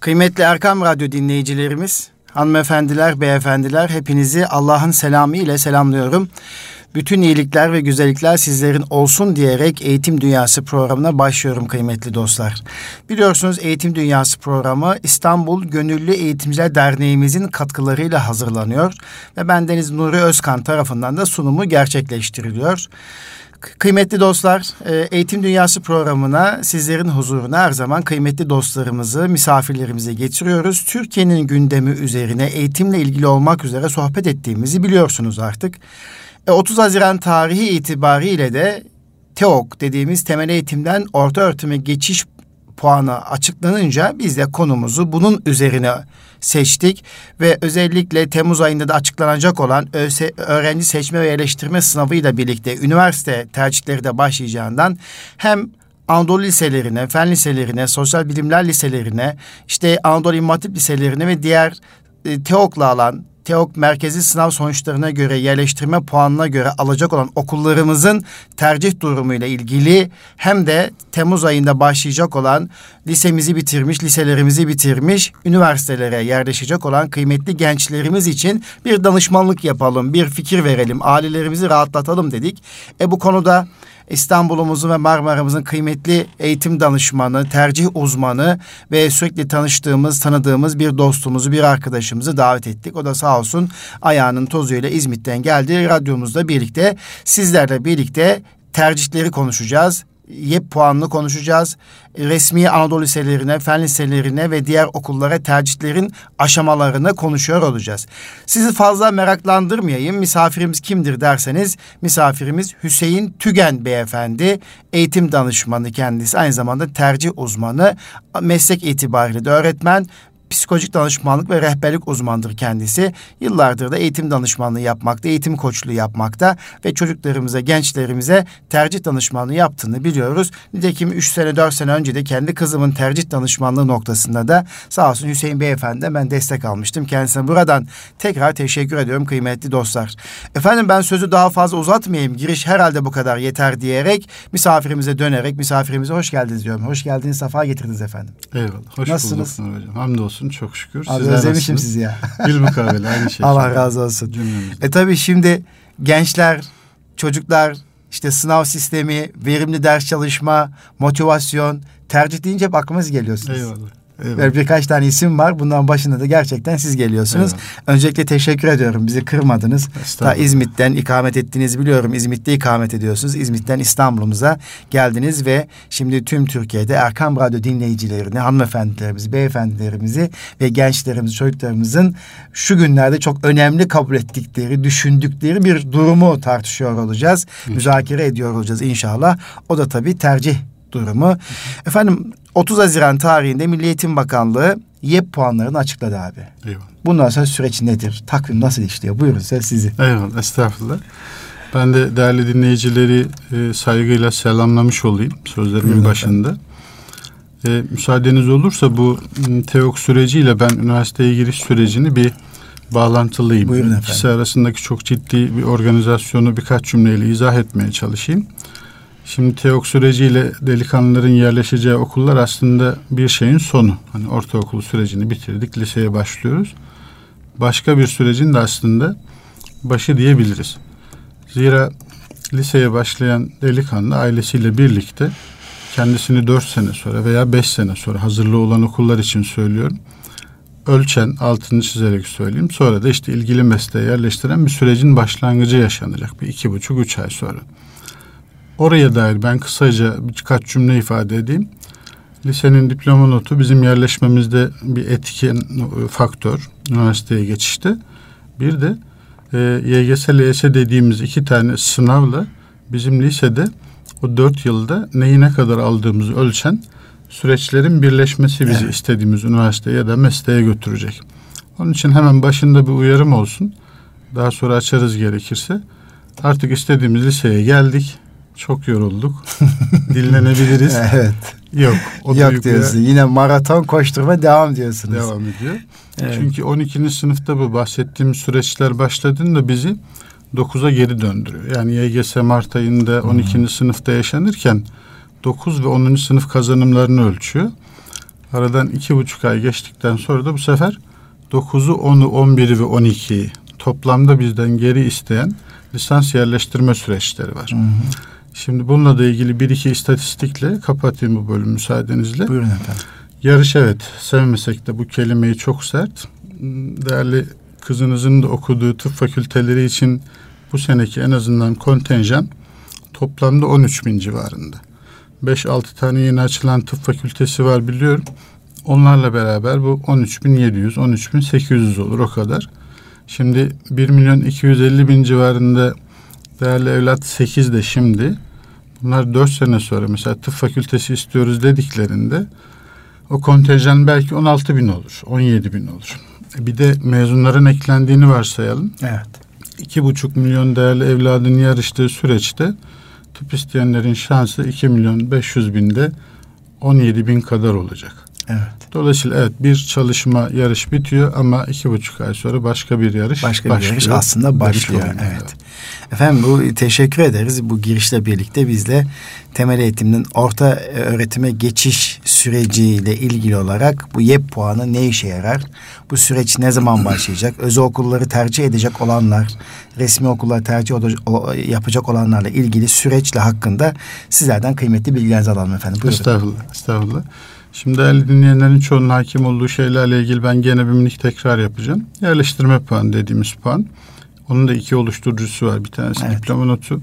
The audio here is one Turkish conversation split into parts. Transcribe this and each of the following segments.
Kıymetli Erkam Radyo dinleyicilerimiz, hanımefendiler, beyefendiler hepinizi Allah'ın selamı ile selamlıyorum. Bütün iyilikler ve güzellikler sizlerin olsun diyerek Eğitim Dünyası programına başlıyorum kıymetli dostlar. Biliyorsunuz Eğitim Dünyası programı İstanbul Gönüllü Eğitimciler Derneğimizin katkılarıyla hazırlanıyor ve bendeniz Nuri Özkan tarafından da sunumu gerçekleştiriliyor. Kıymetli dostlar, e, Eğitim Dünyası programına sizlerin huzuruna her zaman kıymetli dostlarımızı, misafirlerimizi getiriyoruz. Türkiye'nin gündemi üzerine eğitimle ilgili olmak üzere sohbet ettiğimizi biliyorsunuz artık. 30 e, Haziran tarihi itibariyle de TEOK dediğimiz temel eğitimden orta öğretime geçiş puanı açıklanınca biz de konumuzu bunun üzerine seçtik ve özellikle Temmuz ayında da açıklanacak olan öğrenci seçme ve yerleştirme sınavıyla birlikte üniversite tercihleri de başlayacağından hem Anadolu liselerine, fen liselerine, sosyal bilimler liselerine, işte Anadolu İmam Hatip liselerine ve diğer e, TEOK'la alan TEOK merkezi sınav sonuçlarına göre yerleştirme puanına göre alacak olan okullarımızın tercih durumuyla ilgili hem de Temmuz ayında başlayacak olan lisemizi bitirmiş, liselerimizi bitirmiş, üniversitelere yerleşecek olan kıymetli gençlerimiz için bir danışmanlık yapalım, bir fikir verelim, ailelerimizi rahatlatalım dedik. E bu konuda İstanbul'umuzun ve Marmara'mızın kıymetli eğitim danışmanı, tercih uzmanı ve sürekli tanıştığımız, tanıdığımız bir dostumuzu, bir arkadaşımızı davet ettik. O da sağ olsun ayağının tozuyla İzmit'ten geldi. Radyomuzda birlikte sizlerle birlikte tercihleri konuşacağız YEP puanını konuşacağız. Resmi Anadolu liselerine, fen liselerine ve diğer okullara tercihlerin aşamalarını konuşuyor olacağız. Sizi fazla meraklandırmayayım. Misafirimiz kimdir derseniz misafirimiz Hüseyin Tügen beyefendi. Eğitim danışmanı kendisi. Aynı zamanda tercih uzmanı. Meslek itibariyle de öğretmen psikolojik danışmanlık ve rehberlik uzmandır kendisi. Yıllardır da eğitim danışmanlığı yapmakta, eğitim koçluğu yapmakta ve çocuklarımıza, gençlerimize tercih danışmanlığı yaptığını biliyoruz. Nitekim üç sene, dört sene önce de kendi kızımın tercih danışmanlığı noktasında da sağ olsun Hüseyin Beyefendi ben destek almıştım. Kendisine buradan tekrar teşekkür ediyorum kıymetli dostlar. Efendim ben sözü daha fazla uzatmayayım. Giriş herhalde bu kadar yeter diyerek misafirimize dönerek misafirimize hoş geldiniz diyorum. Hoş geldiniz, safa getirdiniz efendim. Eyvallah. Hoş Nasılsınız? bulduk hocam. Hamdolsun olsun çok şükür. Abi Sizler özlemişim nasılsınız? sizi ya. Bilmukabele aynı şekilde. Allah razı olsun. Cümlemizde. E tabii şimdi gençler, çocuklar işte sınav sistemi, verimli ders çalışma, motivasyon, tercih deyince hep aklımız geliyorsunuz. Eyvallah. Evet. birkaç tane isim var. Bundan başında da gerçekten siz geliyorsunuz. Evet. Öncelikle teşekkür ediyorum. Bizi kırmadınız. Ta İzmit'ten ikamet ettiğinizi biliyorum. İzmit'te ikamet ediyorsunuz. İzmit'ten İstanbul'umuza geldiniz ve şimdi tüm Türkiye'de Erkam Radyo dinleyicilerini, hanımefendilerimizi, beyefendilerimizi ve gençlerimizi, çocuklarımızın şu günlerde çok önemli kabul ettikleri, düşündükleri bir durumu tartışıyor olacağız. Müzakere ediyor olacağız inşallah. O da tabii tercih durumu. Efendim 30 Haziran tarihinde Milli Eğitim Bakanlığı YEP puanlarını açıkladı abi. Eyvallah. Bundan sonra süreç nedir? Takvim nasıl işliyor? Buyurun söz sizi. Eyvallah estağfurullah. Ben de değerli dinleyicileri e, saygıyla selamlamış olayım sözlerimin Buyurun başında. E, müsaadeniz olursa bu TEOK süreciyle ben üniversiteye giriş sürecini bir bağlantılıyım. Buyurun efendim. İkisi arasındaki çok ciddi bir organizasyonu birkaç cümleyle izah etmeye çalışayım. Şimdi TEOK süreciyle delikanlıların yerleşeceği okullar aslında bir şeyin sonu. Hani ortaokul sürecini bitirdik, liseye başlıyoruz. Başka bir sürecin de aslında başı diyebiliriz. Zira liseye başlayan delikanlı ailesiyle birlikte kendisini dört sene sonra veya beş sene sonra hazırlığı olan okullar için söylüyorum. Ölçen, altını çizerek söyleyeyim. Sonra da işte ilgili mesleğe yerleştiren bir sürecin başlangıcı yaşanacak. Bir iki buçuk, üç ay sonra. Oraya dair ben kısaca birkaç cümle ifade edeyim. Lisenin diploma notu bizim yerleşmemizde bir etken e, faktör üniversiteye geçişte. Bir de e, YGS, LYS dediğimiz iki tane sınavla bizim lisede o dört yılda neyi ne kadar aldığımızı ölçen süreçlerin birleşmesi bizi evet. istediğimiz üniversiteye ya da mesleğe götürecek. Onun için hemen başında bir uyarım olsun. Daha sonra açarız gerekirse. Artık istediğimiz liseye geldik çok yorulduk. Dinlenebiliriz. evet. Yok. O Yok duyguya... diyorsun. Yine maraton koşturma devam diyorsunuz. Devam ediyor. Evet. Çünkü 12. sınıfta bu bahsettiğim süreçler başladığında bizi 9'a geri döndürüyor. Yani YGS Mart ayında 12. Hmm. sınıfta yaşanırken 9 ve 10. sınıf kazanımlarını ölçüyor. Aradan iki buçuk ay geçtikten sonra da bu sefer 9'u, 10'u, 11'i ve 12'yi toplamda bizden geri isteyen lisans yerleştirme süreçleri var. Hı hı. Şimdi bununla da ilgili bir iki istatistikle kapatayım bu bölümü müsaadenizle. Buyurun efendim. Yarış evet sevmesek de bu kelimeyi çok sert. Değerli kızınızın da okuduğu tıp fakülteleri için bu seneki en azından kontenjan toplamda 13 bin civarında. 5-6 tane yeni açılan tıp fakültesi var biliyorum. Onlarla beraber bu 13.700, 13.800 olur o kadar. Şimdi 1 milyon 250 bin civarında değerli evlat 8 de şimdi. Bunlar 4 sene sonra mesela tıp fakültesi istiyoruz dediklerinde o kontenjan belki 16 bin olur, 17 bin olur. E, bir de mezunların eklendiğini varsayalım. Evet. 2,5 milyon değerli evladın yarıştığı süreçte tıp isteyenlerin şansı 2 milyon 500 binde 17 bin kadar olacak. Evet. Dolayısıyla evet bir çalışma yarış bitiyor ama iki buçuk ay sonra başka bir yarış başka başlıyor. bir yarış aslında başlıyor. Evet. evet. Efendim bu teşekkür ederiz. Bu girişle birlikte bizle temel eğitimden orta öğretime geçiş süreciyle ilgili olarak bu YEP puanı ne işe yarar? Bu süreç ne zaman başlayacak? Özel okulları tercih edecek olanlar, resmi okulları tercih yapacak olanlarla ilgili süreçle hakkında sizlerden kıymetli bilgilerinizi alalım efendim. Buyurun. Estağfurullah. Estağfurullah. Şimdi değerli dinleyenlerin çoğunun hakim olduğu şeylerle ilgili ben gene bir minik tekrar yapacağım. Yerleştirme puanı dediğimiz puan. Onun da iki oluşturucusu var. Bir tanesi evet. diploma notu.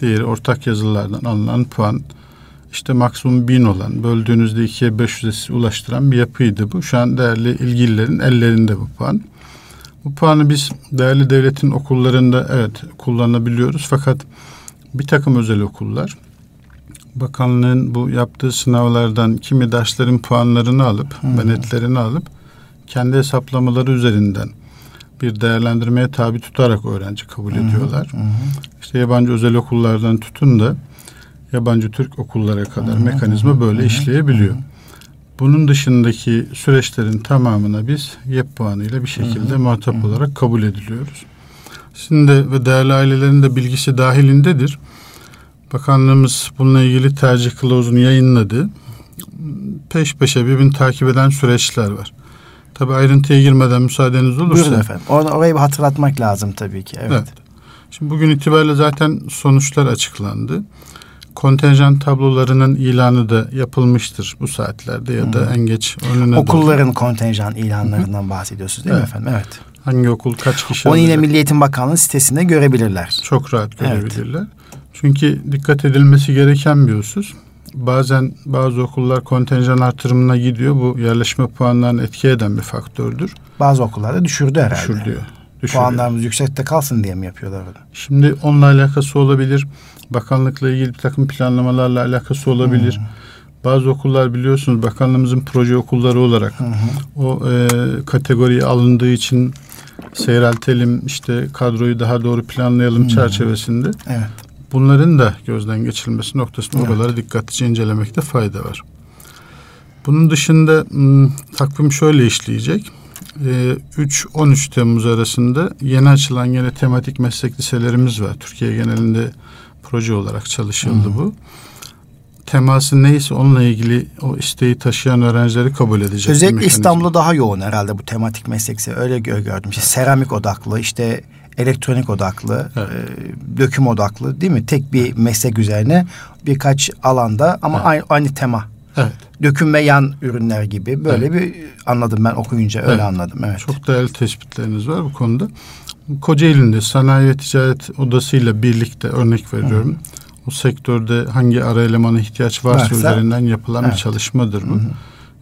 Diğeri ortak yazılardan alınan puan. İşte maksimum bin olan, böldüğünüzde ikiye 500'e ulaştıran bir yapıydı bu. Şu an değerli ilgililerin ellerinde bu puan. Bu puanı biz değerli devletin okullarında evet kullanabiliyoruz. Fakat bir takım özel okullar bakanlığın bu yaptığı sınavlardan kimi derslerin puanlarını alıp, hmm. netlerini alıp kendi hesaplamaları üzerinden bir değerlendirmeye tabi tutarak öğrenci kabul hmm. ediyorlar. Hmm. İşte yabancı özel okullardan tutun da yabancı Türk okullara kadar hmm. mekanizma böyle hmm. işleyebiliyor. Hmm. Bunun dışındaki süreçlerin tamamına biz YEP puanıyla bir şekilde hmm. muhatap hmm. olarak kabul ediliyoruz. Sizin de ve değerli ailelerin de bilgisi dahilindedir. Bakanlığımız bununla ilgili tercih kılavuzunu yayınladı. Peş peşe birbirini takip eden süreçler var. Tabi ayrıntıya girmeden müsaadeniz olursa. Buyurun efendim. Or orayı bir hatırlatmak lazım tabii ki. Evet. evet. Şimdi bugün itibariyle zaten sonuçlar açıklandı. Kontenjan tablolarının ilanı da yapılmıştır bu saatlerde ya da hmm. en geç önüne Okulların doğru. kontenjan ilanlarından bahsediyorsunuz değil evet. mi efendim? Evet. Hangi okul kaç kişi Onu yine Milli Eğitim Bakanlığı sitesinde görebilirler. Çok rahat görebilirler. Evet. Çünkü dikkat edilmesi gereken bir husus. Bazen bazı okullar kontenjan artırımına gidiyor. Bu yerleşme puanlarını etki eden bir faktördür. Bazı okullarda düşürdü herhalde. Düşürüyor. Düşürüyor. Puanlarımız yüksekte kalsın diye mi yapıyorlar bunu? Şimdi onunla alakası olabilir. Bakanlıkla ilgili bir takım planlamalarla alakası olabilir. Hmm. Bazı okullar biliyorsunuz bakanlığımızın proje okulları olarak hı o e, kategoriye alındığı için seyreltelim işte kadroyu daha doğru planlayalım hı. çerçevesinde. Evet. Bunların da gözden geçirilmesi noktasında evet. oraları dikkatlice incelemekte fayda var. Bunun dışında takvim şöyle işleyecek. 3-13 Temmuz arasında yeni açılan yine tematik meslek liselerimiz var. Türkiye genelinde proje olarak çalışıldı hmm. bu. Teması neyse onunla ilgili o isteği taşıyan öğrencileri kabul edecek. Özellikle İstanbul'da daha yoğun herhalde bu tematik meslek öyle gördüm. İşte seramik odaklı işte elektronik odaklı, evet. e, döküm odaklı değil mi? Tek bir meslek üzerine birkaç alanda ama evet. aynı, aynı tema. Evet. Döküm ve yan ürünler gibi böyle evet. bir anladım ben okuyunca öyle evet. anladım. Evet. Çok değerli tespitleriniz var bu konuda. Kocaeli'nde Sanayi ve Ticaret Odası'yla birlikte örnek veriyorum. Hı. O sektörde hangi ara elemana ihtiyaç varsa, varsa üzerinden yapılan evet. bir çalışmadır bu. Hı hı.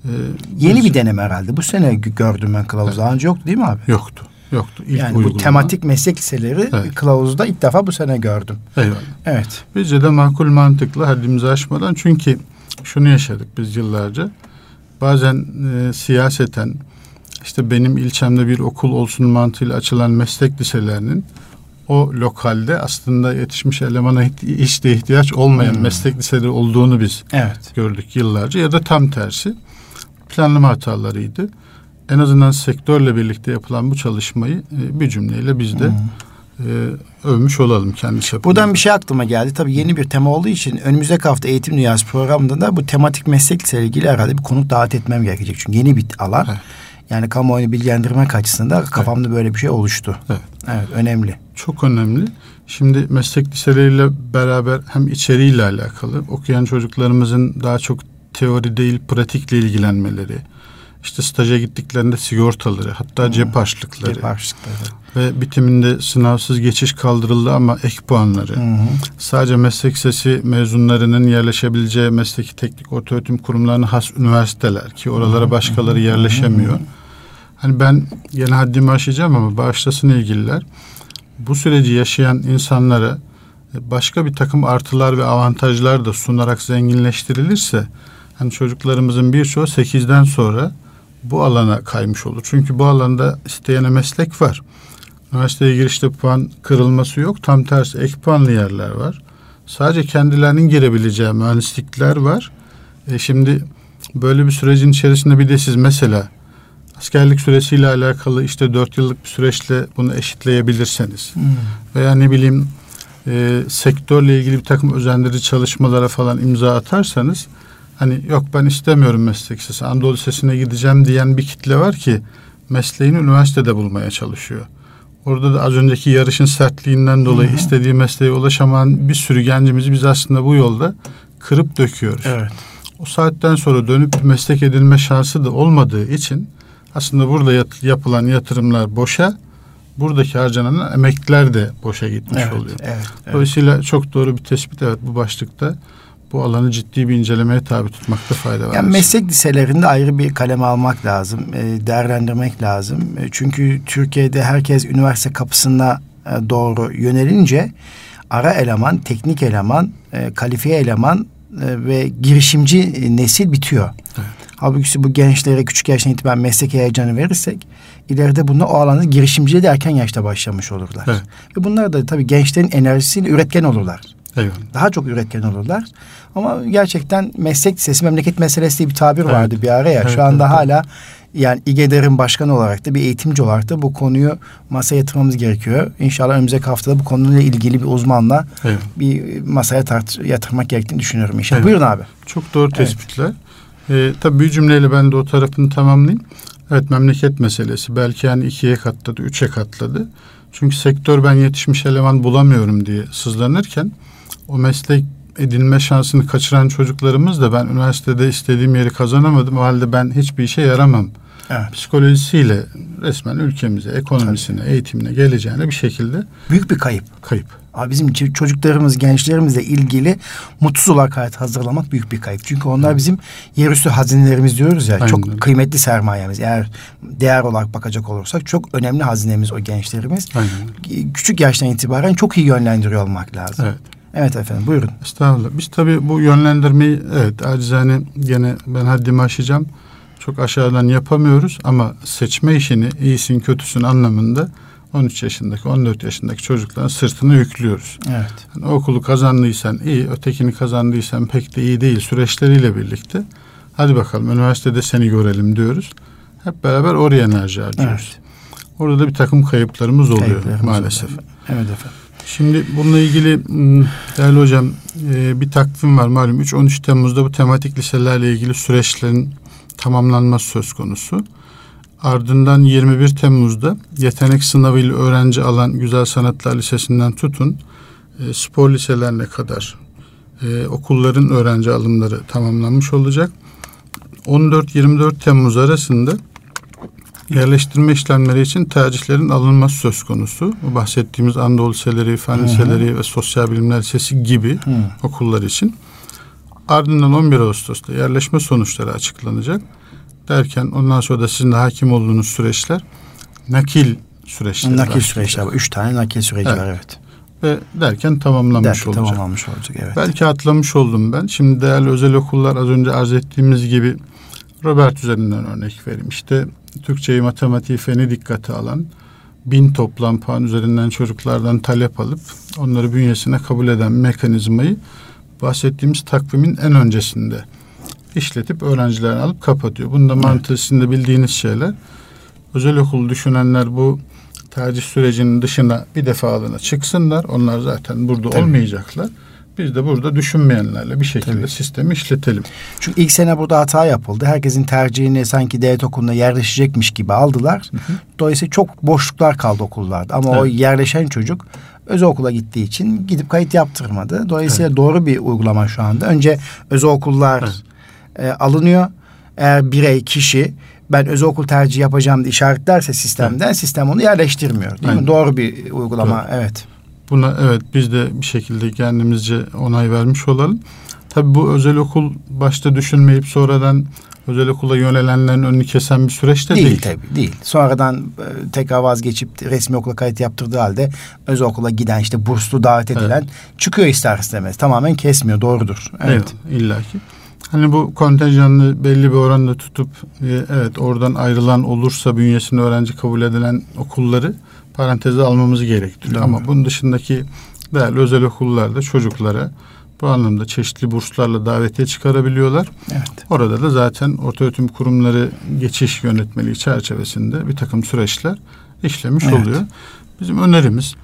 Ee, Yeni bir deneme herhalde. Bu sene gördüm ben kılavuz. Evet. Daha önce yoktu değil mi abi? Yoktu. Yoktu. İlk yani uygulama. bu tematik meslek liseleri evet. kılavuzda ilk defa bu sene gördüm. Eyvallah. Evet. Bizce de makul mantıklı haddimizi aşmadan çünkü şunu yaşadık biz yıllarca. Bazen e, siyaseten işte benim ilçemde bir okul olsun mantığıyla açılan meslek liselerinin o lokalde aslında yetişmiş elemana hiç de ihtiyaç olmayan hmm. meslek liseleri olduğunu biz evet. gördük yıllarca ya da tam tersi planlama hatalarıydı en azından sektörle birlikte yapılan bu çalışmayı e, bir cümleyle biz de e, övmüş olalım kendi çapımızda. Buradan bir şey aklıma geldi. Tabii yeni bir tema olduğu için önümüzdeki hafta Eğitim Dünyası programında da bu tematik meslek lisesiyle ilgili herhalde bir konuk davet etmem gerekecek. Çünkü yeni bir alan. Evet. Yani kamuoyunu bilgilendirmek açısından kafamda evet. böyle bir şey oluştu. Evet. Evet önemli. Çok önemli. Şimdi meslek liseleriyle beraber hem içeriğiyle alakalı okuyan çocuklarımızın daha çok teori değil pratikle ilgilenmeleri, işte staja gittiklerinde sigortaları, hatta hmm. cep harçlıkları. Cep harçlıkları. Ve bitiminde sınavsız geçiş kaldırıldı ama ek puanları. Hmm. Sadece meslek sesi mezunlarının yerleşebileceği mesleki teknik ortaöğretim kurumlarına has üniversiteler ki oralara başkaları yerleşemiyor. Hmm. Hani ben gene haddimi aşacağım ama bağışlasın ilgililer. Bu süreci yaşayan insanlara başka bir takım artılar ve avantajlar da sunarak zenginleştirilirse hani çocuklarımızın birçoğu sekizden sonra bu alana kaymış olur. Çünkü bu alanda isteyene meslek var. Üniversiteye girişte puan kırılması yok. Tam tersi ek puanlı yerler var. Sadece kendilerinin girebileceği mühendislikler var. E şimdi böyle bir sürecin içerisinde bir de siz mesela askerlik süresiyle alakalı işte dört yıllık bir süreçle bunu eşitleyebilirseniz hmm. veya ne bileyim e, sektörle ilgili bir takım özendirici çalışmalara falan imza atarsanız hani yok ben istemiyorum meslek lisesi Anadolu Lisesi'ne gideceğim diyen bir kitle var ki mesleğini üniversitede bulmaya çalışıyor. Orada da az önceki yarışın sertliğinden dolayı hı istediği mesleğe ulaşamayan bir sürü gencimizi biz aslında bu yolda kırıp döküyoruz. Evet. O saatten sonra dönüp meslek edinme şansı da olmadığı için aslında burada yat, yapılan yatırımlar boşa, buradaki harcanan emekler de boşa gitmiş evet, oluyor. Evet, evet. Dolayısıyla çok doğru bir tespit evet bu başlıkta bu alanı ciddi bir incelemeye tabi tutmakta fayda var. Yani meslek liselerinde ayrı bir kaleme almak lazım, e, değerlendirmek lazım. E, çünkü Türkiye'de herkes üniversite kapısına e, doğru yönelince ara eleman, teknik eleman, kalifiye eleman ve girişimci nesil bitiyor. Evet. Halbuki bu gençlere küçük yaştan itibaren meslek heyecanı verirsek ileride bunda o alanda girişimciliğe de erken yaşta başlamış olurlar. Evet. Ve bunlar da tabii gençlerin enerjisiyle üretken olurlar. Eyvallah. Daha çok üretken olurlar. Ama gerçekten meslek lisesi memleket meselesi diye bir tabir evet. vardı bir ara ya. Evet, Şu anda evet, hala yani İGEDER'in başkanı olarak da bir eğitimci olarak da bu konuyu masaya yatırmamız gerekiyor. İnşallah önümüzdeki haftada bu konuyla ilgili bir uzmanla evet. bir masaya tart yatırmak gerektiğini düşünüyorum inşallah. Evet. Buyurun abi. Çok doğru tespitler. Evet. Ee, tabii bir cümleyle ben de o tarafını tamamlayayım. Evet memleket meselesi belki yani ikiye katladı, üçe katladı. Çünkü sektör ben yetişmiş eleman bulamıyorum diye sızlanırken o meslek edinme şansını kaçıran çocuklarımız da ben üniversitede istediğim yeri kazanamadım. O halde ben hiçbir işe yaramam. Evet. Psikolojisiyle resmen ülkemize, ekonomisine, Tabii. eğitimine, geleceğine bir şekilde büyük bir kayıp. Kayıp. Abi bizim çocuklarımız, gençlerimizle ilgili mutsuz olarak hayat hazırlamak büyük bir kayıp. Çünkü onlar bizim yerüstü hazinelerimiz diyoruz ya. Aynen. Çok kıymetli sermayemiz. Eğer değer olarak bakacak olursak çok önemli hazinemiz o gençlerimiz. Aynen. Küçük yaştan itibaren çok iyi yönlendiriyor olmak lazım. Evet. Evet efendim buyurun. Estağfurullah. Biz tabii bu yönlendirmeyi evet acizane gene ben haddimi aşacağım. Çok aşağıdan yapamıyoruz ama seçme işini iyisin kötüsün anlamında 13 yaşındaki 14 yaşındaki çocukların sırtına yüklüyoruz. Evet. Yani okulu kazandıysan iyi, ötekini kazandıysan pek de iyi değil süreçleriyle birlikte. Hadi bakalım üniversitede seni görelim diyoruz. Hep beraber oraya enerji harcıyoruz. Evet. Orada da bir takım kayıplarımız oluyor kayıplarımız maalesef. Oluyor. Evet efendim. Şimdi bununla ilgili hmm, değerli hocam e, bir takvim var malum 3-13 Temmuz'da bu tematik liselerle ilgili süreçlerin tamamlanması söz konusu. Ardından 21 Temmuz'da yetenek sınavıyla öğrenci alan Güzel Sanatlar Lisesi'nden tutun e, spor liselerine kadar e, okulların öğrenci alımları tamamlanmış olacak. 14-24 Temmuz arasında yerleştirme işlemleri için tercihlerin alınması söz konusu. Bu bahsettiğimiz Anadolu Liseleri, Fen Liseleri ve Sosyal Bilimler Lisesi gibi Hı. okullar için. Ardından 11 Ağustos'ta yerleşme sonuçları açıklanacak. Derken ondan sonra da sizin de hakim olduğunuz süreçler nakil süreçleri Nakil süreçler var. Üç tane nakil süreci evet. var evet. Ve derken tamamlanmış derken olacak. tamamlanmış olacak evet. Belki atlamış oldum ben. Şimdi değerli özel okullar az önce arz ettiğimiz gibi Robert üzerinden örnek vereyim. İşte Türkçeyi, matematiği, feni dikkate alan bin toplam puan üzerinden çocuklardan talep alıp onları bünyesine kabul eden mekanizmayı bahsettiğimiz takvimin en öncesinde işletip öğrencilerini alıp kapatıyor. Bunda mantığı sizin de bildiğiniz şeyler. Özel okul düşünenler bu tercih sürecinin dışına bir defalığına çıksınlar. Onlar zaten burada Tabii. olmayacaklar. Biz de burada düşünmeyenlerle bir şekilde Tabii. sistemi işletelim. Çünkü ilk sene burada hata yapıldı. Herkesin tercihini sanki devlet okuluna yerleşecekmiş gibi aldılar. Hı hı. Dolayısıyla çok boşluklar kaldı okullarda. Ama evet. o yerleşen çocuk özel okula gittiği için gidip kayıt yaptırmadı. Dolayısıyla evet. doğru bir uygulama şu anda. Önce özel okullar evet. e, alınıyor. Eğer birey, kişi ben özel okul tercih yapacağım diye işaretlerse sistemden evet. sistem onu yerleştirmiyor. Değil Aynen. mi? Doğru bir uygulama. Doğru. Evet. Buna evet biz de bir şekilde kendimizce onay vermiş olalım. Tabii bu özel okul başta düşünmeyip sonradan özel okula yönelenlerin önünü kesen bir süreç de değil. Değil tabii değil. Sonradan e, tekrar vazgeçip resmi okula kayıt yaptırdığı halde özel okula giden işte burslu davet edilen evet. çıkıyor ister istemez. Tamamen kesmiyor doğrudur. Evet. evet illaki. Hani bu kontenjanlı belli bir oranda tutup e, evet oradan ayrılan olursa bünyesinde öğrenci kabul edilen okulları paranteze almamız gerektiriyor. Ama bunun dışındaki değerli özel okullarda çocuklara bu anlamda çeşitli burslarla davetiye çıkarabiliyorlar. Evet. Orada da zaten ortaöğretim kurumları geçiş yönetmeliği çerçevesinde bir takım süreçler işlemiş evet. oluyor. Bizim önerimiz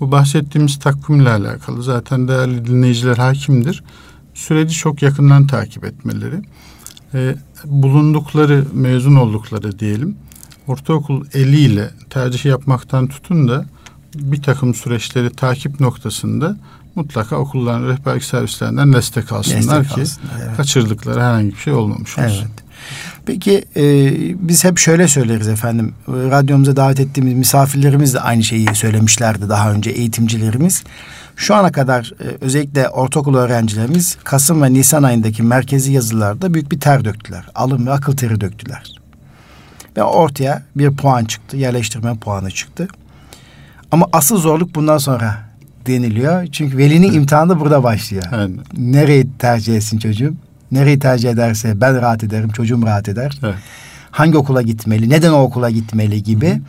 bu bahsettiğimiz takvimle alakalı zaten değerli dinleyiciler hakimdir. Süreci çok yakından takip etmeleri. Ee, bulundukları, mezun oldukları diyelim ortaokul eliyle tercih yapmaktan tutun da bir takım süreçleri takip noktasında mutlaka okulların rehberlik servislerinden destek alsınlar destek ki alsınlar, evet. kaçırdıkları herhangi bir şey olmamış olsun. Evet. Peki e, biz hep şöyle söyleriz efendim. Radyomuza davet ettiğimiz misafirlerimiz de aynı şeyi söylemişlerdi daha önce eğitimcilerimiz. Şu ana kadar e, özellikle ortaokul öğrencilerimiz Kasım ve Nisan ayındaki merkezi yazılarda büyük bir ter döktüler. Alın ve akıl teri döktüler. Ve ortaya bir puan çıktı. Yerleştirme puanı çıktı. Ama asıl zorluk bundan sonra deniliyor. Çünkü velinin evet. imtihanı burada başlıyor. Evet. Nereyi tercih etsin çocuğum? Nereyi tercih ederse ben rahat ederim, çocuğum rahat eder. Evet. Hangi okula gitmeli, neden o okula gitmeli gibi. Hı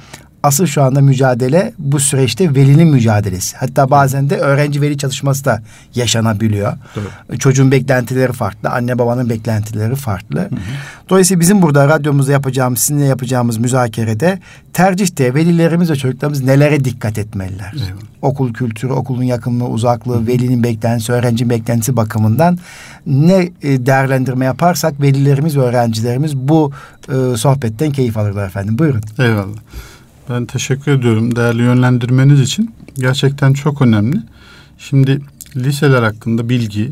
asıl şu anda mücadele bu süreçte velinin mücadelesi. Hatta bazen de öğrenci veli çalışması da yaşanabiliyor. Doğru. Çocuğun beklentileri farklı, anne babanın beklentileri farklı. Hı hı. Dolayısıyla bizim burada radyomuzda yapacağımız, sizinle yapacağımız müzakerede tercihte velilerimiz ve çocuklarımız nelere dikkat etmeliler? Evet. Okul kültürü, okulun yakınlığı, uzaklığı, hı. velinin beklentisi, öğrencinin beklentisi bakımından ne e, değerlendirme yaparsak velilerimiz ve öğrencilerimiz bu e, sohbetten keyif alırlar efendim. Buyurun. Eyvallah. Ben teşekkür ediyorum değerli yönlendirmeniz için. Gerçekten çok önemli. Şimdi liseler hakkında bilgi,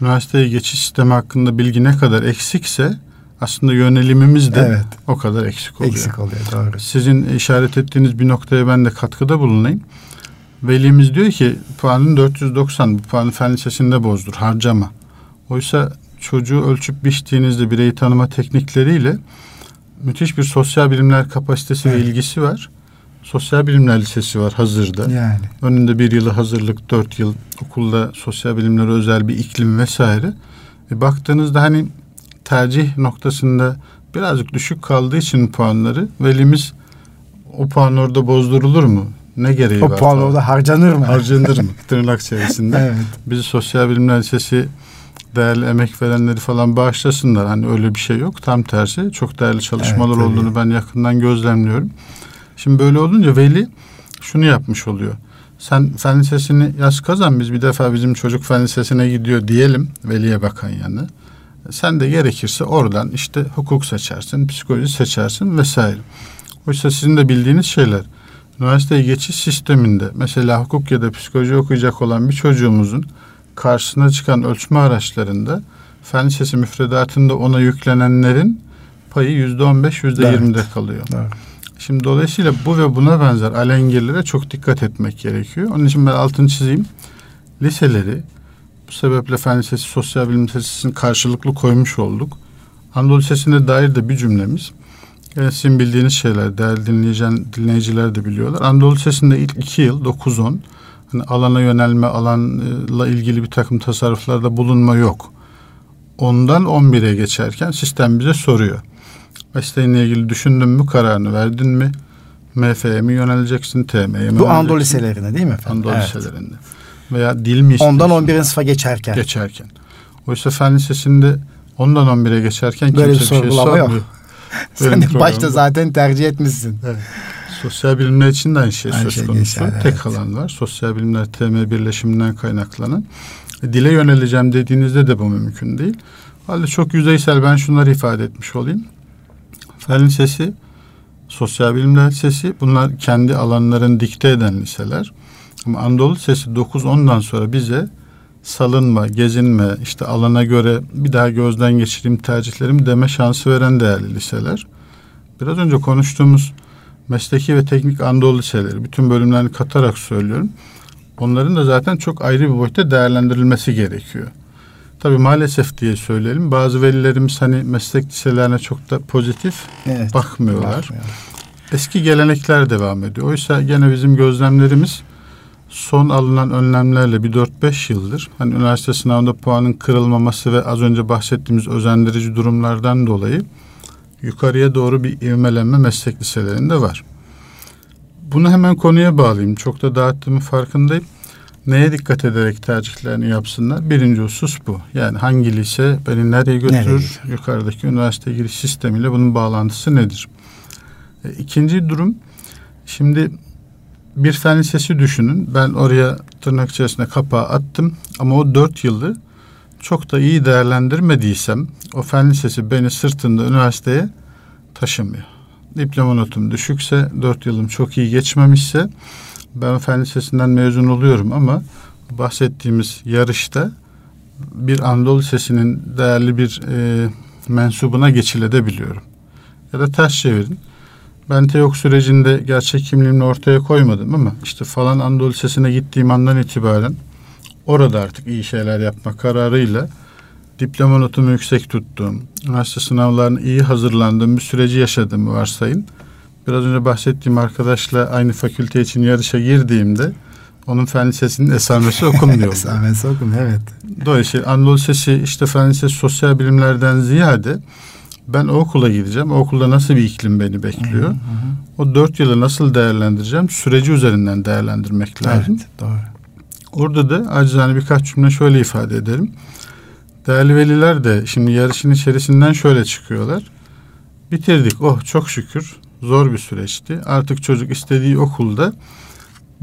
üniversiteye geçiş sistemi hakkında bilgi ne kadar eksikse aslında yönelimimiz de evet. o kadar eksik oluyor. Eksik oluyor doğru. Sizin işaret ettiğiniz bir noktaya ben de katkıda bulunayım. Velimiz diyor ki puanın 490 bu puanı fen lisesinde bozdur harcama. Oysa çocuğu ölçüp biçtiğinizde bireyi tanıma teknikleriyle müthiş bir sosyal bilimler kapasitesi evet. ve ilgisi var. Sosyal bilimler lisesi var hazırda. Yani. Önünde bir yılı hazırlık, dört yıl okulda sosyal bilimlere özel bir iklim vesaire. E baktığınızda hani tercih noktasında birazcık düşük kaldığı için puanları velimiz o puan orada bozdurulur mu? Ne gereği o var? O puan orada harcanır mı? Harcanır mı? Tırnak içerisinde. evet. Bizi Sosyal Bilimler Lisesi değerli emek verenleri falan bağışlasınlar. Hani öyle bir şey yok. Tam tersi çok değerli çalışmalar evet, olduğunu ben yakından gözlemliyorum. Şimdi böyle olunca veli şunu yapmış oluyor. Sen fen lisesini yaz kazan biz bir defa bizim çocuk fen lisesine gidiyor diyelim veliye bakan yanı. Sen de gerekirse oradan işte hukuk seçersin, psikoloji seçersin vesaire. Oysa sizin de bildiğiniz şeyler. Üniversiteye geçiş sisteminde mesela hukuk ya da psikoloji okuyacak olan bir çocuğumuzun karşısına çıkan ölçme araçlarında fen lisesi müfredatında ona yüklenenlerin payı yüzde on beş, yüzde yirmide kalıyor. Evet. Şimdi dolayısıyla bu ve buna benzer alengirlere çok dikkat etmek gerekiyor. Onun için ben altını çizeyim. Liseleri bu sebeple fen lisesi, sosyal bilim lisesinin karşılıklı koymuş olduk. Anadolu Lisesi'ne dair de bir cümlemiz. Yani sizin bildiğiniz şeyler, değerli dinleyiciler de biliyorlar. Anadolu Lisesi'nde ilk iki yıl, dokuz on hani alana yönelme, alanla ilgili bir takım tasarruflarda bulunma yok. Ondan 11'e geçerken sistem bize soruyor. Mesleğinle ilgili düşündün mü, kararını verdin mi? MF'ye mi yöneleceksin, TM'ye mi Bu Anadolu liselerinde değil mi efendim? Anadolu evet. liselerinde. Veya dil mi? Ondan 11. sınıfa geçerken. Geçerken. Oysa fen lisesinde ondan 11'e geçerken Böyle kimse bir, bir şey sormuyor. Yok. Sen de başta zaten tercih etmişsin. Evet. Sosyal bilimler için de aynı şey Aynı söz şey konusu. geçerli, Tek evet. alan var. Sosyal bilimler TM birleşiminden kaynaklanan. E, Dile yöneleceğim dediğinizde de bu mümkün değil. Halde çok yüzeysel ben şunları ifade etmiş olayım. Fen Lisesi, Sosyal Bilimler Lisesi bunlar kendi alanlarını dikte eden liseler. Ama Anadolu Lisesi 9-10'dan sonra bize salınma, gezinme, işte alana göre bir daha gözden geçireyim tercihlerimi deme şansı veren değerli liseler. Biraz önce konuştuğumuz mesleki ve teknik Anadolu liseleri, bütün bölümlerini katarak söylüyorum. Onların da zaten çok ayrı bir boyutta değerlendirilmesi gerekiyor. Tabii maalesef diye söyleyelim. Bazı velilerimiz hani meslek liselerine çok da pozitif Evet. bakmıyorlar. Bakmıyor. Eski gelenekler devam ediyor. Oysa gene bizim gözlemlerimiz son alınan önlemlerle bir 4-5 yıldır hani üniversite sınavında puanın kırılmaması ve az önce bahsettiğimiz özendirici durumlardan dolayı yukarıya doğru bir ivmelenme meslek liselerinde var. Bunu hemen konuya bağlayayım. Çok da dağıttığımın farkındayım. Neye dikkat ederek tercihlerini yapsınlar? Birinci husus bu. Yani hangi lise beni nereye götürür? Nereye Yukarıdaki üniversite giriş sistemiyle bunun bağlantısı nedir? E, İkinci durum, şimdi bir fen lisesi düşünün. Ben oraya tırnak içerisinde kapağı attım ama o dört yılı çok da iyi değerlendirmediysem o fen lisesi beni sırtında üniversiteye taşımıyor. Diploma notum düşükse, dört yılım çok iyi geçmemişse ben fen lisesinden mezun oluyorum ama bahsettiğimiz yarışta bir Anadolu Lisesi'nin değerli bir e, mensubuna geçilebiliyorum. Ya da ters çevirin. Ben TEOK sürecinde gerçek kimliğimi ortaya koymadım ama işte falan Anadolu Lisesi'ne gittiğim andan itibaren orada artık iyi şeyler yapma kararıyla diploma notumu yüksek tuttuğum, üniversite sınavlarına iyi hazırlandığım bir süreci yaşadığımı varsayın. Biraz önce bahsettiğim arkadaşla aynı fakülte için yarışa girdiğimde onun fen lisesinin esamesi okunmuyor. Esamesi okun evet. Dolayısıyla Anadolu Lisesi işte fen lisesi sosyal bilimlerden ziyade ben o okula gideceğim. O okulda nasıl bir iklim beni bekliyor? O dört yılı nasıl değerlendireceğim? Süreci üzerinden değerlendirmek lazım. Evet doğru. Orada da acizane birkaç cümle şöyle ifade ederim. Değerli veliler de şimdi yarışın içerisinden şöyle çıkıyorlar. Bitirdik. Oh çok şükür. Zor bir süreçti. Artık çocuk istediği okulda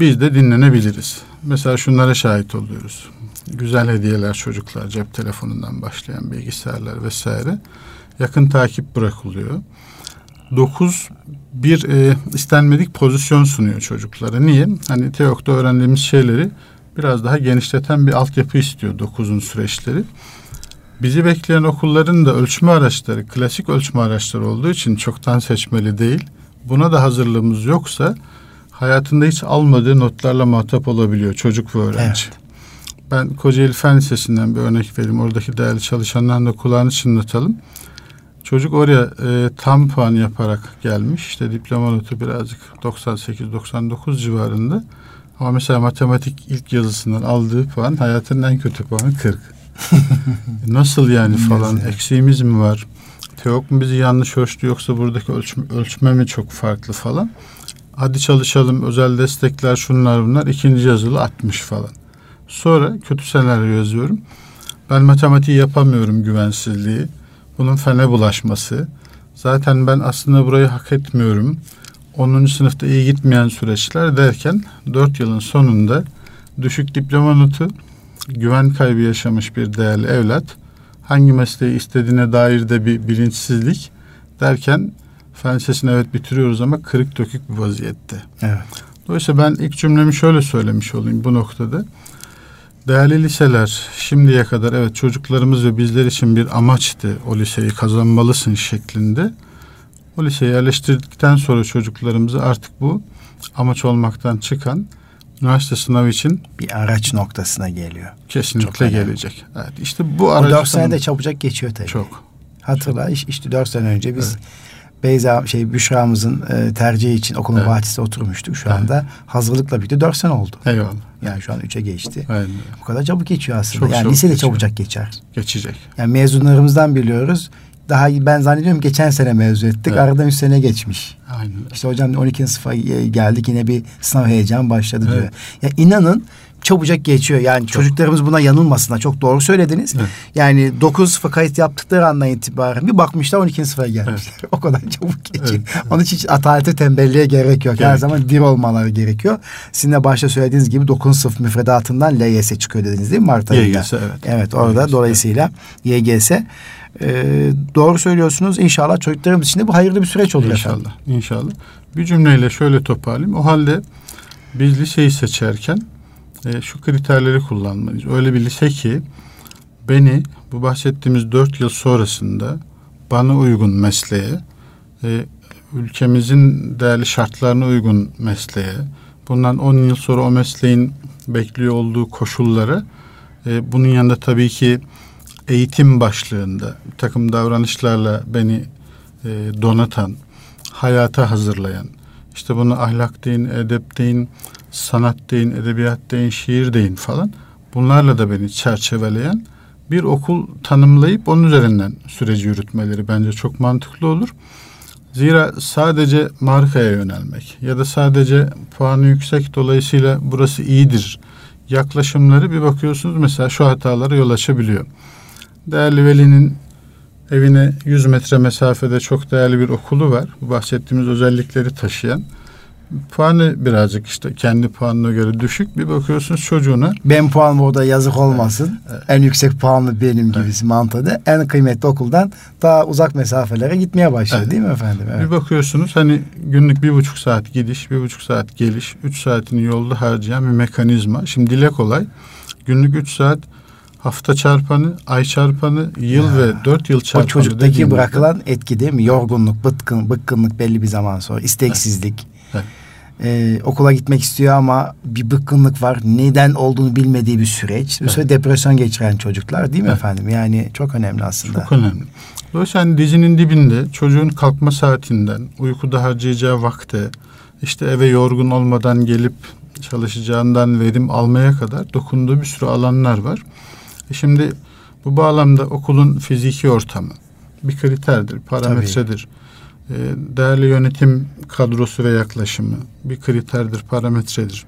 biz de dinlenebiliriz. Mesela şunlara şahit oluyoruz. Güzel hediyeler çocuklar cep telefonundan başlayan bilgisayarlar vesaire. Yakın takip bırakılıyor. 9 bir e, istenmedik pozisyon sunuyor çocuklara. Niye? Hani TEOK'ta öğrendiğimiz şeyleri biraz daha genişleten bir altyapı istiyor 9'un süreçleri. Bizi bekleyen okulların da ölçme araçları, klasik ölçme araçları olduğu için çoktan seçmeli değil. Buna da hazırlığımız yoksa hayatında hiç almadığı notlarla muhatap olabiliyor çocuk ve öğrenci. Evet. Ben Kocaeli Fen Lisesi'nden bir örnek vereyim. Oradaki değerli çalışanların da kulağını çınlatalım. Çocuk oraya e, tam puan yaparak gelmiş. İşte diploma notu birazcık 98-99 civarında. Ama mesela matematik ilk yazısından aldığı puan hayatının en kötü puanı 40. Nasıl yani falan eksiğimiz mi var? Teok mu bizi yanlış ölçtü yoksa buradaki ölçme, ölçme mi çok farklı falan. Hadi çalışalım özel destekler şunlar bunlar ikinci yazılı 60 falan. Sonra kötü senaryo yazıyorum. Ben matematiği yapamıyorum güvensizliği. Bunun fene bulaşması. Zaten ben aslında burayı hak etmiyorum. 10. sınıfta iyi gitmeyen süreçler derken 4 yılın sonunda düşük diploma notu, güven kaybı yaşamış bir değerli evlat, hangi mesleği istediğine dair de bir bilinçsizlik derken fen lisesini evet bitiriyoruz ama kırık dökük bir vaziyette. Evet. Dolayısıyla ben ilk cümlemi şöyle söylemiş olayım bu noktada. Değerli liseler şimdiye kadar evet çocuklarımız ve bizler için bir amaçtı o liseyi kazanmalısın şeklinde. O liseye yerleştirdikten sonra çocuklarımızı artık bu amaç olmaktan çıkan üniversite sınavı için Bir araç noktasına geliyor. Çok kesinlikle gelecek. Evet işte bu aracı dört sene tanım- de çabucak geçiyor tabii. çok. Hatırla iş- işte dört sene önce biz Beyza şey Büşra'mızın e, tercihi için okulun Evet. bahçesinde oturmuştuk. Şu Evet. anda hazırlıkla birlikte dört sene oldu. Eyvallah. Yani şu an üçe geçti. Aynen. Bu kadar çabuk geçiyor aslında. Çok yani lisede geçiyor. çabucak geçer. Geçecek. Yani mezunlarımızdan biliyoruz. Daha ben zannediyorum geçen sene mezun ettik. Evet. Aradan üç sene geçmiş. Aynen. İşte hocam 12. sınıfa e, geldik yine bir sınav heyecan başladı Evet. diyor. Ya inanın çabucak geçiyor. Yani Çok. çocuklarımız buna yanılmasınlar. Çok doğru söylediniz. Evet. Yani 9 sınıfa kayıt yaptıkları andan itibaren bir bakmışlar 12. sınıfa gelmişler. o kadar çabuk geçiyor. Evet, Onun için hiç atalete tembelliğe gerek yok. Her Gerek. zaman dir olmaları gerekiyor. Sizin de başta söylediğiniz gibi 9 sınıf müfredatından LYS çıkıyor dediniz değil mi Mart ayında? YGS, evet. Evet orada YGS, dolayısıyla YGS. Ee, doğru söylüyorsunuz. İnşallah çocuklarımız için de bu hayırlı bir süreç olur efendim. İnşallah. İnşallah. Bir cümleyle şöyle toparlayayım. O halde biz liseyi seçerken e, şu kriterleri kullanmalıyız. Öyle bir lise ki beni bu bahsettiğimiz dört yıl sonrasında bana uygun mesleğe, e, ülkemizin değerli şartlarına uygun mesleğe, bundan 10 yıl sonra o mesleğin bekliyor olduğu koşulları, e, bunun yanında tabii ki eğitim başlığında bir takım davranışlarla beni e, donatan, hayata hazırlayan, işte bunu ahlak deyin, edep deyin, sanat deyin, edebiyat deyin, şiir deyin falan. Bunlarla da beni çerçeveleyen bir okul tanımlayıp onun üzerinden süreci yürütmeleri bence çok mantıklı olur. Zira sadece markaya yönelmek ya da sadece puanı yüksek dolayısıyla burası iyidir yaklaşımları bir bakıyorsunuz mesela şu hatalara yol açabiliyor. Değerli velinin evine 100 metre mesafede çok değerli bir okulu var. Bu bahsettiğimiz özellikleri taşıyan. Puanı birazcık işte kendi puanına göre düşük. Bir bakıyorsunuz çocuğuna Ben puan burada yazık olmasın. En yüksek puanlı benim gibisi mantığı. En kıymetli okuldan daha uzak mesafelere gitmeye başladı Evet. değil mi efendim? Evet. bir bakıyorsunuz hani günlük bir buçuk saat gidiş, bir buçuk saat geliş, üç saatini yolda harcayan bir mekanizma. Şimdi dile kolay. Günlük üç saat hafta çarpanı, ay çarpanı, yıl Ya. ve dört yıl O çarpanı. çocuktaki dediğimizde- bırakılan etki değil mi? Yorgunluk, bıtkın, bıkkınlık belli bir zaman sonra, isteksizlik. Evet. Ee, okula gitmek istiyor ama bir bıkkınlık var. Neden olduğunu bilmediği bir süreç. Bir süre depresyon geçiren çocuklar değil mi Evet. efendim? Yani çok önemli aslında. Çok önemli. Dolayısıyla hani dizinin dibinde çocuğun kalkma saatinden, uykuda harcayacağı vakte, işte eve yorgun olmadan gelip çalışacağından verim almaya kadar dokunduğu bir sürü alanlar var. E şimdi bu bağlamda okulun fiziki ortamı bir kriterdir, parametredir. E, değerli yönetim kadrosu ve yaklaşımı bir kriterdir, parametredir.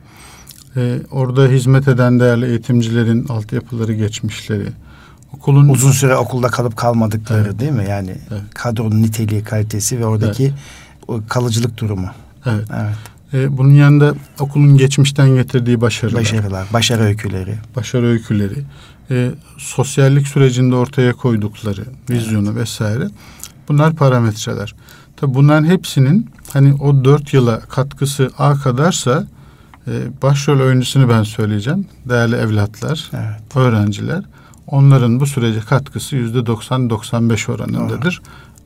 E, orada hizmet eden değerli eğitimcilerin altyapıları, geçmişleri, okulun Uzun süre okulda kalıp kalmadıkları Evet. değil mi? Yani Evet. kadronun niteliği, kalitesi ve oradaki o kalıcılık durumu. Evet. Evet. E, bunun yanında okulun geçmişten getirdiği başarılar, Başarılar, başarı öyküleri. başarı öyküleri, e, sosyallik sürecinde ortaya koydukları vizyonu vesaire. Bunlar parametreler. Tabi bunların hepsinin hani o dört yıla katkısı A kadarsa e, başrol oyuncusunu ben söyleyeceğim. Değerli evlatlar, Evet. öğrenciler. Onların bu sürece katkısı yüzde 90-95 oranındadır.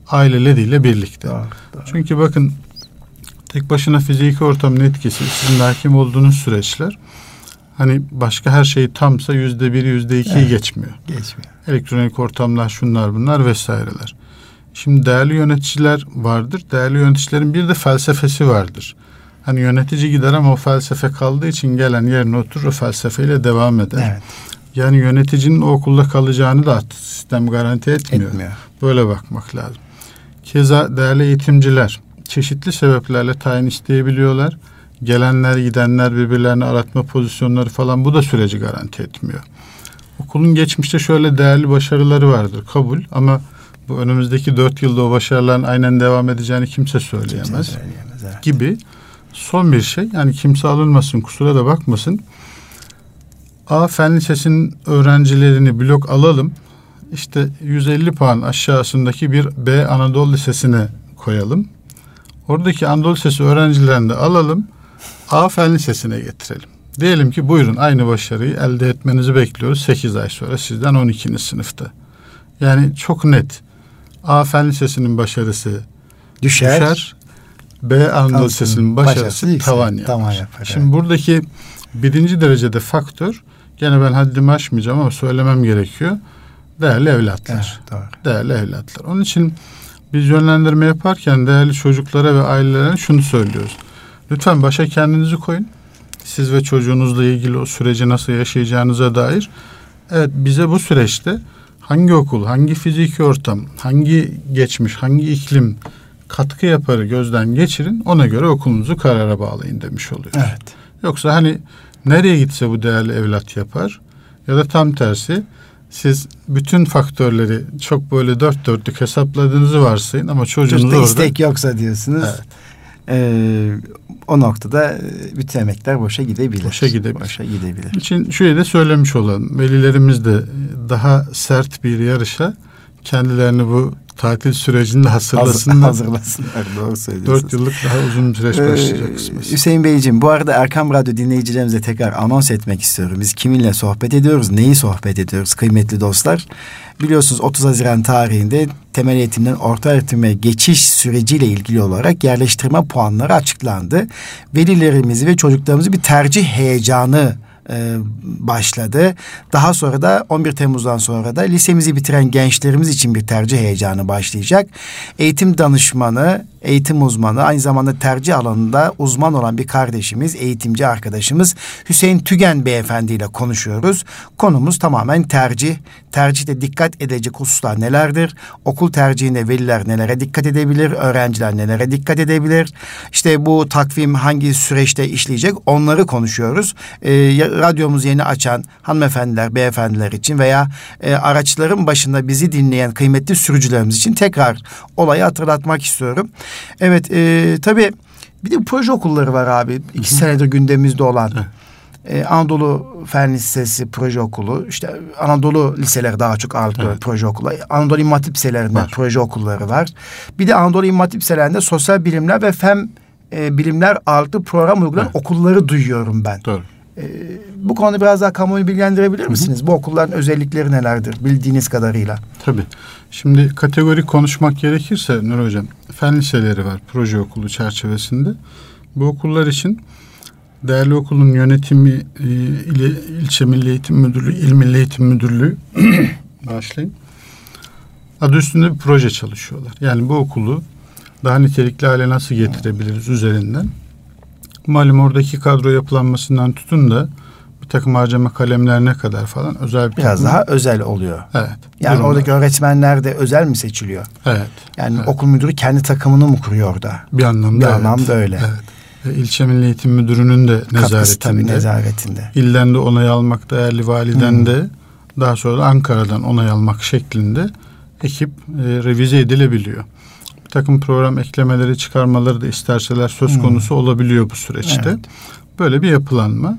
Aileleriyle birlikte. Doğru, doğru. Çünkü bakın tek başına fiziki ortamın etkisi sizin hakim olduğunuz süreçler hani başka her şey tamsa yüzde bir yüzde ikiyi Evet. geçmiyor. Geçmiyor. Elektronik ortamlar şunlar bunlar vesaireler. Şimdi değerli yöneticiler vardır. Değerli yöneticilerin bir de felsefesi vardır. Hani yönetici gider ama o felsefe kaldığı için gelen yerine oturur o felsefeyle devam eder. Evet. Yani yöneticinin o okulda kalacağını da sistem garanti etmiyor. Etmiyor. Böyle bakmak lazım. Keza değerli eğitimciler çeşitli sebeplerle tayin isteyebiliyorlar. Gelenler gidenler birbirlerini aratma pozisyonları falan bu da süreci garanti etmiyor. Okulun geçmişte şöyle değerli başarıları vardır kabul ama bu önümüzdeki dört yılda o başarıların aynen devam edeceğini kimse söyleyemez Kimse söyleyemez. Evet. gibi son bir şey. Yani kimse alınmasın, kusura da bakmasın. A Fen Lisesi'nin öğrencilerini blok alalım. İşte 150 puan aşağısındaki bir B Anadolu Lisesi'ne koyalım. Oradaki Anadolu Lisesi öğrencilerini de alalım. A Fen Lisesi'ne getirelim. Diyelim ki buyurun aynı başarıyı elde etmenizi bekliyoruz 8 ay sonra sizden 12. sınıfta. Yani çok net. A Fen Lisesi'nin başarısı Düşer. düşer. B Anadolu Lisesi'nin başarısı başarısı tavan yapar. tavan yapar, Şimdi evet. buradaki birinci derecede faktör gene ben haddimi aşmayacağım ama söylemem gerekiyor. Değerli evlatlar. Evet, doğru. Değerli evlatlar. Onun için biz yönlendirme yaparken değerli çocuklara ve ailelere şunu söylüyoruz. Lütfen başa kendinizi koyun. Siz ve çocuğunuzla ilgili o süreci nasıl yaşayacağınıza dair. Evet bize bu süreçte hangi okul, hangi fiziki ortam, hangi geçmiş, hangi iklim katkı yaparı gözden geçirin. Ona göre okulunuzu karara bağlayın demiş oluyoruz. Evet. Yoksa hani Nereye gitse bu değerli evlat yapar. Ya da tam tersi siz bütün faktörleri çok böyle dört dörtlük hesapladığınızı varsayın ama çocuğunuz Çocukta orada... istek yoksa diyorsunuz. Evet. Ee, o noktada e, bütün emekler boşa gidebilir. Boşa gidebilir. Boşa gidebilir. için şöyle de söylemiş olalım. Velilerimiz de daha sert bir yarışa kendilerini bu tatil sürecinde hazırlasınlar. Hazırlasınlar. Doğru söylüyorsunuz. Dört yıllık daha uzun süreç Ee, başlayacak kısmı. Hüseyin Beyciğim bu arada Erkam Radyo dinleyicilerimize tekrar anons etmek istiyorum. Biz kiminle sohbet ediyoruz, neyi sohbet ediyoruz kıymetli dostlar? Biliyorsunuz 30 Haziran tarihinde temel eğitimden orta öğretime geçiş süreciyle ilgili olarak yerleştirme puanları açıklandı. Velilerimizi ve çocuklarımızı bir tercih heyecanı e, başladı. Daha sonra da 11 Temmuz'dan sonra da lisemizi bitiren gençlerimiz için bir tercih heyecanı başlayacak. Eğitim danışmanı, eğitim uzmanı, aynı zamanda tercih alanında uzman olan bir kardeşimiz, eğitimci arkadaşımız Hüseyin Tügen Beyefendi ile konuşuyoruz. Konumuz tamamen tercih. Tercihte dikkat edecek hususlar nelerdir? Okul tercihinde veliler nelere dikkat edebilir? Öğrenciler nelere dikkat edebilir? İşte bu takvim hangi süreçte işleyecek? Onları konuşuyoruz. Ee, radyomuz yeni açan hanımefendiler, beyefendiler için veya e, araçların başında bizi dinleyen kıymetli sürücülerimiz için tekrar olayı hatırlatmak istiyorum. Evet, e, tabii bir de proje okulları var abi. İki senedir gündemimizde olan. Evet. Ee, Anadolu Fen Lisesi proje okulu, işte Anadolu liseleri daha çok ağırlıklı Evet. proje okulu. Anadolu İmam Hatip liselerinde Var. proje okulları var. Bir de Anadolu İmam Hatip liselerinde sosyal bilimler ve fen e, bilimler ağırlıklı program uygulayan Evet. okulları duyuyorum ben. Doğru. Bu konuda biraz daha kamuoyu bilgilendirebilir misiniz? Bu okulların özellikleri nelerdir bildiğiniz kadarıyla? Tabii. Şimdi kategori konuşmak gerekirse Nur Hocam, fen liseleri var proje okulu çerçevesinde. Bu okullar için değerli okulun yönetimi e, ile ilçe milli eğitim müdürlüğü, il milli eğitim müdürlüğü başlayın. Adı üstünde bir proje çalışıyorlar. Yani bu okulu daha nitelikli hale nasıl getirebiliriz üzerinden. Malum oradaki kadro yapılanmasından tutun da bir takım harcama kalemlerine kadar falan özel bir Biraz takım- daha özel oluyor. Evet. Yani durumlar. oradaki öğretmenler de özel mi seçiliyor? Evet. Yani Evet. okul müdürü kendi takımını mı kuruyor orada? Bir anlamda Bir evet. anlamda öyle. Evet. Ve ilçe Milli Eğitim Müdürü'nün de Katkısı tabii nezaretinde. nezaretinde. İlden de onay almak değerli validen Hmm. de daha sonra da Ankara'dan onay almak şeklinde ekip e, revize edilebiliyor. Bir takım program eklemeleri çıkarmaları da isterseler söz Hmm. konusu olabiliyor bu süreçte. Evet. Böyle bir yapılanma.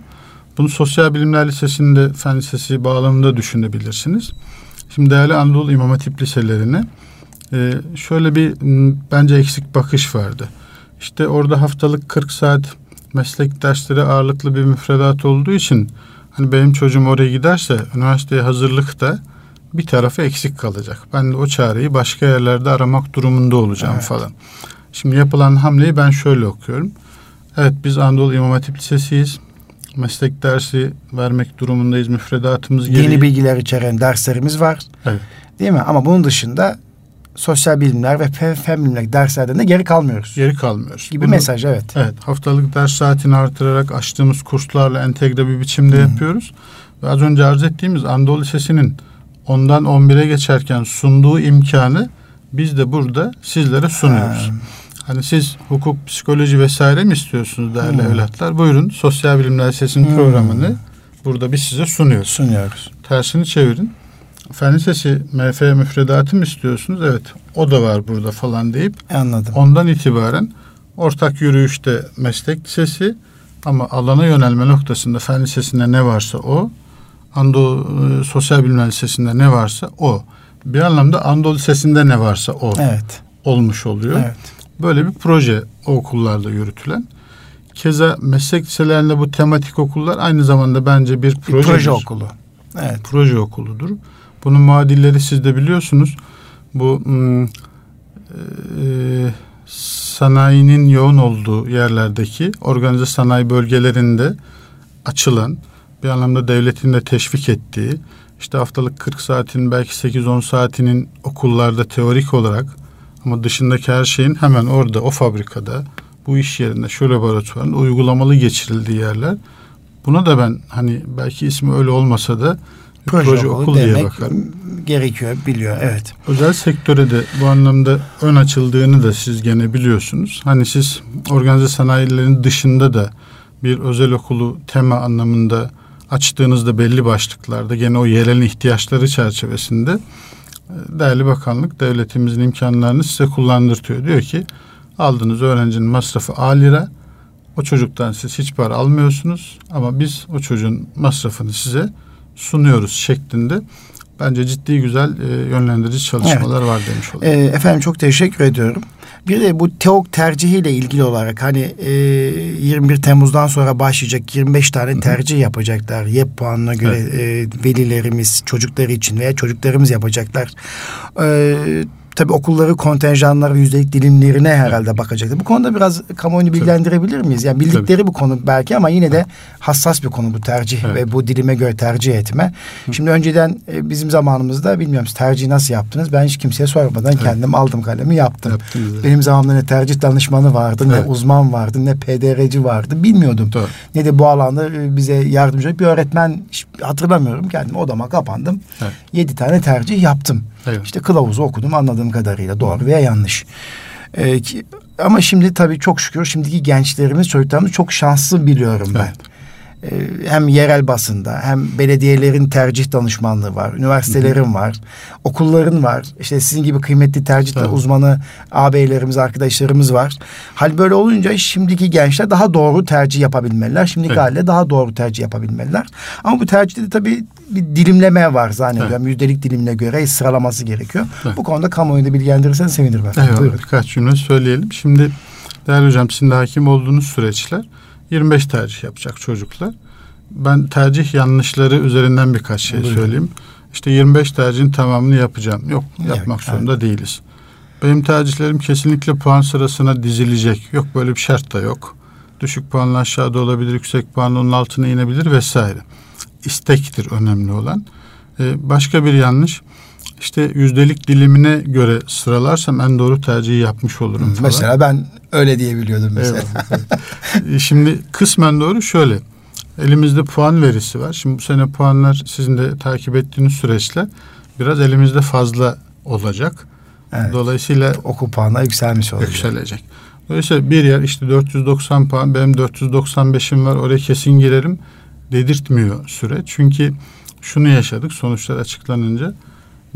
Bunu Sosyal Bilimler Lisesi'nde Fen Lisesi bağlamında düşünebilirsiniz. Şimdi değerli Anadolu İmam Hatip liselerine e, şöyle bir bence eksik bakış vardı. İşte orada haftalık 40 saat meslek dersleri ağırlıklı bir müfredat olduğu için hani benim çocuğum oraya giderse üniversiteye hazırlıkta bir tarafı eksik kalacak. Ben de o çareyi başka yerlerde aramak durumunda olacağım Evet. falan. Şimdi yapılan hamleyi ben şöyle okuyorum. Evet biz Anadolu İmam Hatip Lisesi'yiz. Meslek dersi vermek durumundayız. Müfredatımız gereği. Yeni bilgiler içeren derslerimiz var. Evet. Değil mi? Ama bunun dışında sosyal bilimler ve fe- fen bilimler derslerden de geri kalmıyoruz. Geri kalmıyoruz. Gibi Bunu- mesaj evet. Evet, haftalık ders saatini artırarak açtığımız kurslarla entegre bir biçimde yapıyoruz. Ve az önce arz ettiğimiz Anadolu Lisesi'nin ondan 11'e geçerken sunduğu imkanı biz de burada sizlere sunuyoruz. Ha. Hani siz hukuk, psikoloji vesaire mi istiyorsunuz değerli Hmm. evlatlar? Buyurun Sosyal Bilimler Lisesi'nin Hmm. programını burada biz size sunuyoruz. Sunuyoruz. Tersini çevirin. Fen Lisesi MF müfredatı mı istiyorsunuz? Evet o da var burada falan deyip Anladım. Ondan itibaren ortak yürüyüşte meslek lisesi ama alana yönelme noktasında fen lisesinde ne varsa o, Anadolu e, Sosyal Bilimler Lisesi'nde ne varsa o. Bir anlamda Anadolu Lisesi'nde ne varsa o Evet. olmuş oluyor. Evet. Böyle bir proje o okullarda yürütülen. Keza meslek liselerinde bu tematik okullar aynı zamanda bence bir Bir proje, okulu. Evet. proje okuludur. Bunun muadilleri siz de biliyorsunuz. Bu hmm, e, sanayinin yoğun olduğu yerlerdeki organize sanayi bölgelerinde açılan bir anlamda devletin de teşvik ettiği işte haftalık 40 saatin belki 8-10 saatinin okullarda teorik olarak ama dışındaki her şeyin hemen orada o fabrikada bu iş yerinde şu laboratuvarında uygulamalı geçirildiği yerler. Buna da ben hani belki ismi öyle olmasa da bir proje, okul diye demek bakarım. gerekiyor, biliyor. Evet. Özel sektöre de bu anlamda ön açıldığını da siz gene biliyorsunuz. Hani siz organize sanayilerin dışında da bir özel okulu tema anlamında açtığınızda belli başlıklarda gene o yerel ihtiyaçları çerçevesinde değerli bakanlık devletimizin imkanlarını size kullandırtıyor. Diyor ki aldığınız öğrencinin masrafı A lira o çocuktan siz hiç para almıyorsunuz ama biz o çocuğun masrafını size sunuyoruz şeklinde bence ciddi güzel e, yönlendirici çalışmalar evet. var demiş oldum. E, efendim çok teşekkür ediyorum. Bir de bu TEOK tercihiyle ilgili olarak hani e, 21 Temmuz'dan sonra başlayacak 25 tane tercih yapacaklar. YEP puanına göre evet. e, velilerimiz çocukları için veya çocuklarımız yapacaklar. E, tabii okulları kontenjanları yüzdelik dilimlerine herhalde bakacaktır. Bu konuda biraz kamuoyunu bilgilendirebilir miyiz? Yani bildikleri tabii. bu konu belki ama yine de hassas bir konu bu tercih evet. ve bu dilime göre tercih etme. Şimdi önceden e, bizim zamanımızda bilmiyorum tercihi nasıl yaptınız? Ben hiç kimseye sormadan evet. kendim aldım kalemi yaptım. Yaptınız, Benim zamanımda ne tercih danışmanı vardı, evet. ne uzman vardı, ne PDR'ci vardı bilmiyordum. Doğru. Ne de bu alanda e, bize yardımcı bir öğretmen hatırlamıyorum. Kendim odama kapandım. Evet. Yedi tane tercih yaptım. Evet. İşte kılavuzu okudum anladığım kadarıyla doğru veya yanlış. Ee, ki, ama şimdi tabii çok şükür şimdiki gençlerimiz çocuklarımız çok şanslı biliyorum ben. Evet. Ee, hem yerel basında hem belediyelerin tercih danışmanlığı var, üniversitelerin Hı-hı. var, okulların var. İşte sizin gibi kıymetli tercih evet. uzmanı ağabeylerimiz, arkadaşlarımız var. Hal böyle olunca şimdiki gençler daha doğru tercih yapabilmeliler. Şimdiki evet. haliyle daha doğru tercih yapabilmeliler. Ama bu tercihte de tabii bir dilimleme var zannediyorum. Evet. Yüzdelik dilimine göre sıralaması gerekiyor. Evet. Bu konuda kamuoyunu bilgilendirirsen sevinirim efendim. Buyurun. Birkaç cümle söyleyelim. Şimdi değerli hocam sizin de hakim olduğunuz süreçler 25 tercih yapacak çocuklar. Ben tercih yanlışları üzerinden birkaç şey Buyurun. söyleyeyim. İşte 25 tercihin tamamını yapacağım. Yok, yapmak evet, zorunda evet. değiliz. Benim tercihlerim kesinlikle puan sırasına dizilecek. Yok böyle bir şart da yok. Düşük puanla aşağıda olabilir, yüksek puanla onun altına inebilir vesaire. İstektir önemli olan. Ee, başka bir yanlış işte yüzdelik dilimine göre sıralarsam en doğru tercihi yapmış olurum. Falan. Mesela ben öyle diyebiliyordum mesela. Evet. Şimdi kısmen doğru şöyle. Elimizde puan verisi var. Şimdi bu sene puanlar sizin de takip ettiğiniz süreçler biraz elimizde fazla olacak. Evet. Dolayısıyla okul puanı yükselmiş olacak. Yükselecek. Dolayısıyla bir yer işte 490 puan benim 495'im var oraya kesin girerim dedirtmiyor süreç. Çünkü şunu yaşadık sonuçlar açıklanınca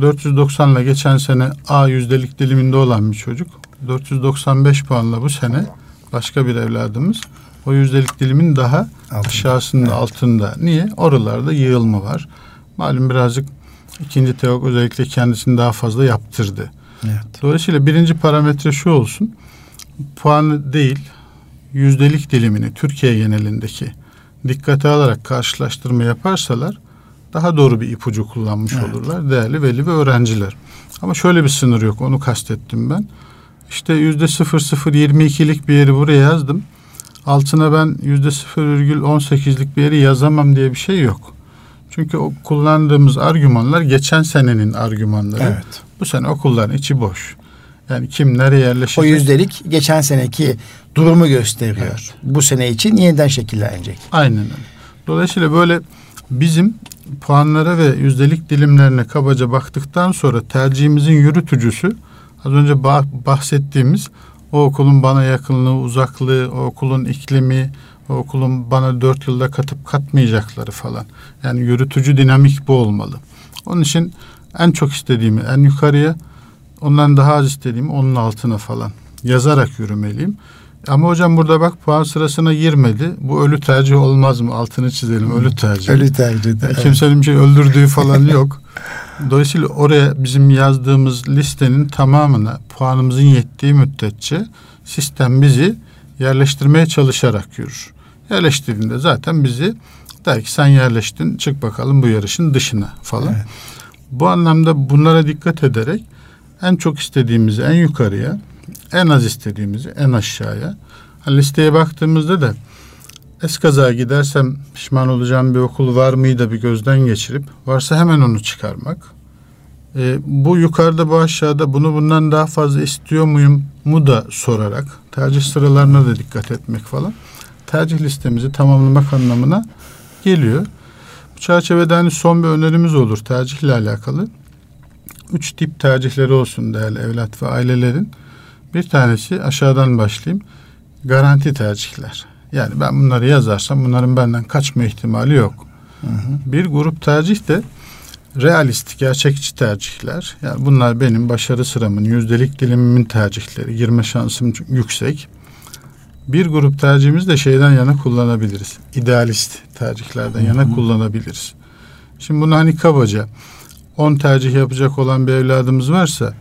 490 ile geçen sene A yüzdelik diliminde olan bir çocuk 495 puanla bu sene başka bir evladımız o yüzdelik dilimin daha altında. aşağısında evet. altında. Niye? Oralarda yığılma var. Malum birazcık ikinci teok özellikle kendisini daha fazla yaptırdı. Evet. Dolayısıyla birinci parametre şu olsun. Puanı değil yüzdelik dilimini Türkiye genelindeki dikkate alarak karşılaştırma yaparsalar daha doğru bir ipucu kullanmış evet. olurlar değerli veli ve öğrenciler. Ama şöyle bir sınır yok onu kastettim ben. İşte yüzde sıfır sıfır yirmi ikilik bir yeri buraya yazdım. Altına ben yüzde sıfır virgül on sekizlik bir yeri yazamam diye bir şey yok. Çünkü o kullandığımız argümanlar geçen senenin argümanları. Evet. Bu sene okulların içi boş. Yani kim nereye yerleşecek? O yüzdelik geçen seneki durumu gösteriyor. Evet. Bu sene için yeniden şekillenecek. Aynen öyle. Dolayısıyla böyle bizim puanlara ve yüzdelik dilimlerine kabaca baktıktan sonra tercihimizin yürütücüsü az önce bahsettiğimiz o okulun bana yakınlığı, uzaklığı, o okulun iklimi, o okulun bana dört yılda katıp katmayacakları falan. Yani yürütücü dinamik bu olmalı. Onun için en çok istediğimi en yukarıya, ondan daha az istediğimi onun altına falan yazarak yürümeliyim. Ama hocam burada bak puan sırasına girmedi. Bu ölü tercih olmaz mı? Altını çizelim. Ölü tercih. Ölü tercih. Yani kimsenin bir şey öldürdüğü falan yok. Dolayısıyla oraya bizim yazdığımız listenin tamamına puanımızın yettiği müddetçe sistem bizi yerleştirmeye çalışarak yürür. Yerleştirdiğinde zaten bizi der ki sen yerleştin çık bakalım bu yarışın dışına falan. Evet. Bu anlamda bunlara dikkat ederek en çok istediğimizi en yukarıya en az istediğimizi en aşağıya. Listeye baktığımızda da eskaza gidersem pişman olacağım bir okul var mıydı bir gözden geçirip varsa hemen onu çıkarmak. E, bu yukarıda bu aşağıda bunu bundan daha fazla istiyor muyum mu da sorarak tercih sıralarına da dikkat etmek falan tercih listemizi tamamlamak anlamına geliyor. Bu çerçevede hani son bir önerimiz olur tercihle alakalı. Üç tip tercihleri olsun değerli evlat ve ailelerin. Bir tanesi aşağıdan başlayayım. Garanti tercihler. Yani ben bunları yazarsam bunların benden kaçma ihtimali yok. Hı hı. Bir grup tercih de realist, gerçekçi tercihler. Yani bunlar benim başarı sıramın, yüzdelik dilimimin tercihleri. Girme şansım yüksek. Bir grup tercihimiz de şeyden yana kullanabiliriz. İdealist tercihlerden yana kullanabiliriz. Şimdi bunu hani kabaca 10 tercih yapacak olan bir evladımız varsa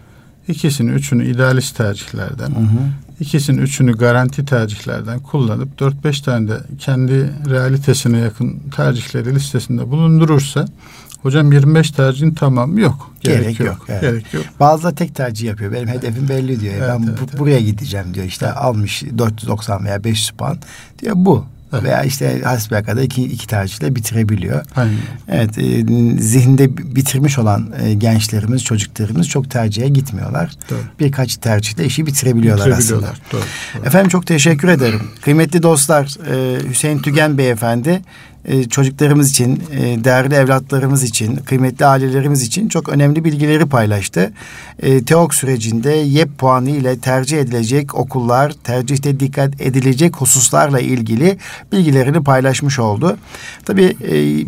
ikisini üçünü idealist tercihlerden, hı hı. ikisini üçünü garanti tercihlerden kullanıp 4-5 tane de kendi realitesine yakın tercihleri listesinde bulundurursa Hocam 25 tercihin tamamı yok. Gerek, Gerek yok. yok evet. Gerek yok. Bazıları tek tercih yapıyor. Benim hedefim belli diyor. Evet, ben evet, bu, evet. buraya gideceğim diyor. İşte evet. almış 490 veya 500 puan. Diyor bu. Evet. Veya işte kadar iki, iki tercihle bitirebiliyor. Aynen. Evet, e, zihinde bitirmiş olan e, gençlerimiz, çocuklarımız çok tercihe gitmiyorlar. Doğru. Birkaç tercihle işi bitirebiliyorlar, bitirebiliyorlar. aslında. Doğru, doğru. Efendim çok teşekkür ederim. Kıymetli dostlar, e, Hüseyin Tügen Beyefendi e, çocuklarımız için, e, değerli evlatlarımız için, kıymetli ailelerimiz için çok önemli bilgileri paylaştı. E, TEOK sürecinde YEP puanı ile tercih edilecek okullar, tercihte dikkat edilecek hususlarla ilgili bilgilerini paylaşmış oldu. Tabii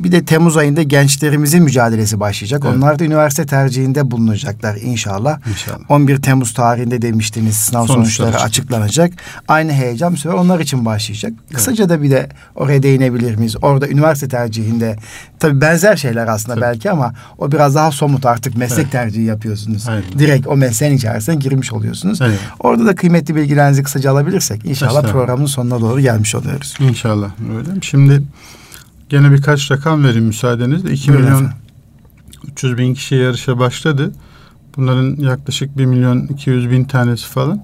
bir de Temmuz ayında gençlerimizin mücadelesi başlayacak. Evet. Onlar da üniversite tercihinde bulunacaklar inşallah. İnşallah. 11 Temmuz tarihinde demiştiniz sınav sonuçları, sonuçları açıklanacak. Aynı heyecan süre onlar için başlayacak. Evet. Kısaca da bir de oraya değinebilir miyiz? Orada üniversite tercihinde tabi benzer şeyler aslında tabii. belki ama o biraz daha somut artık meslek evet. tercihi yapıyorsunuz. Aynen. Direkt o mesleğin içerisine girmiş oluyorsunuz. Aynen. Orada da kıymetli bilgilerinizi kısaca alabilirsek inşallah programın sonuna doğru gelmiş oluyoruz. İnşallah öyle. Şimdi gene birkaç rakam vereyim müsaadenizle. 2 Buyurun milyon efendim. 300 bin kişi yarışa başladı. Bunların yaklaşık 1 milyon 200 bin tanesi falan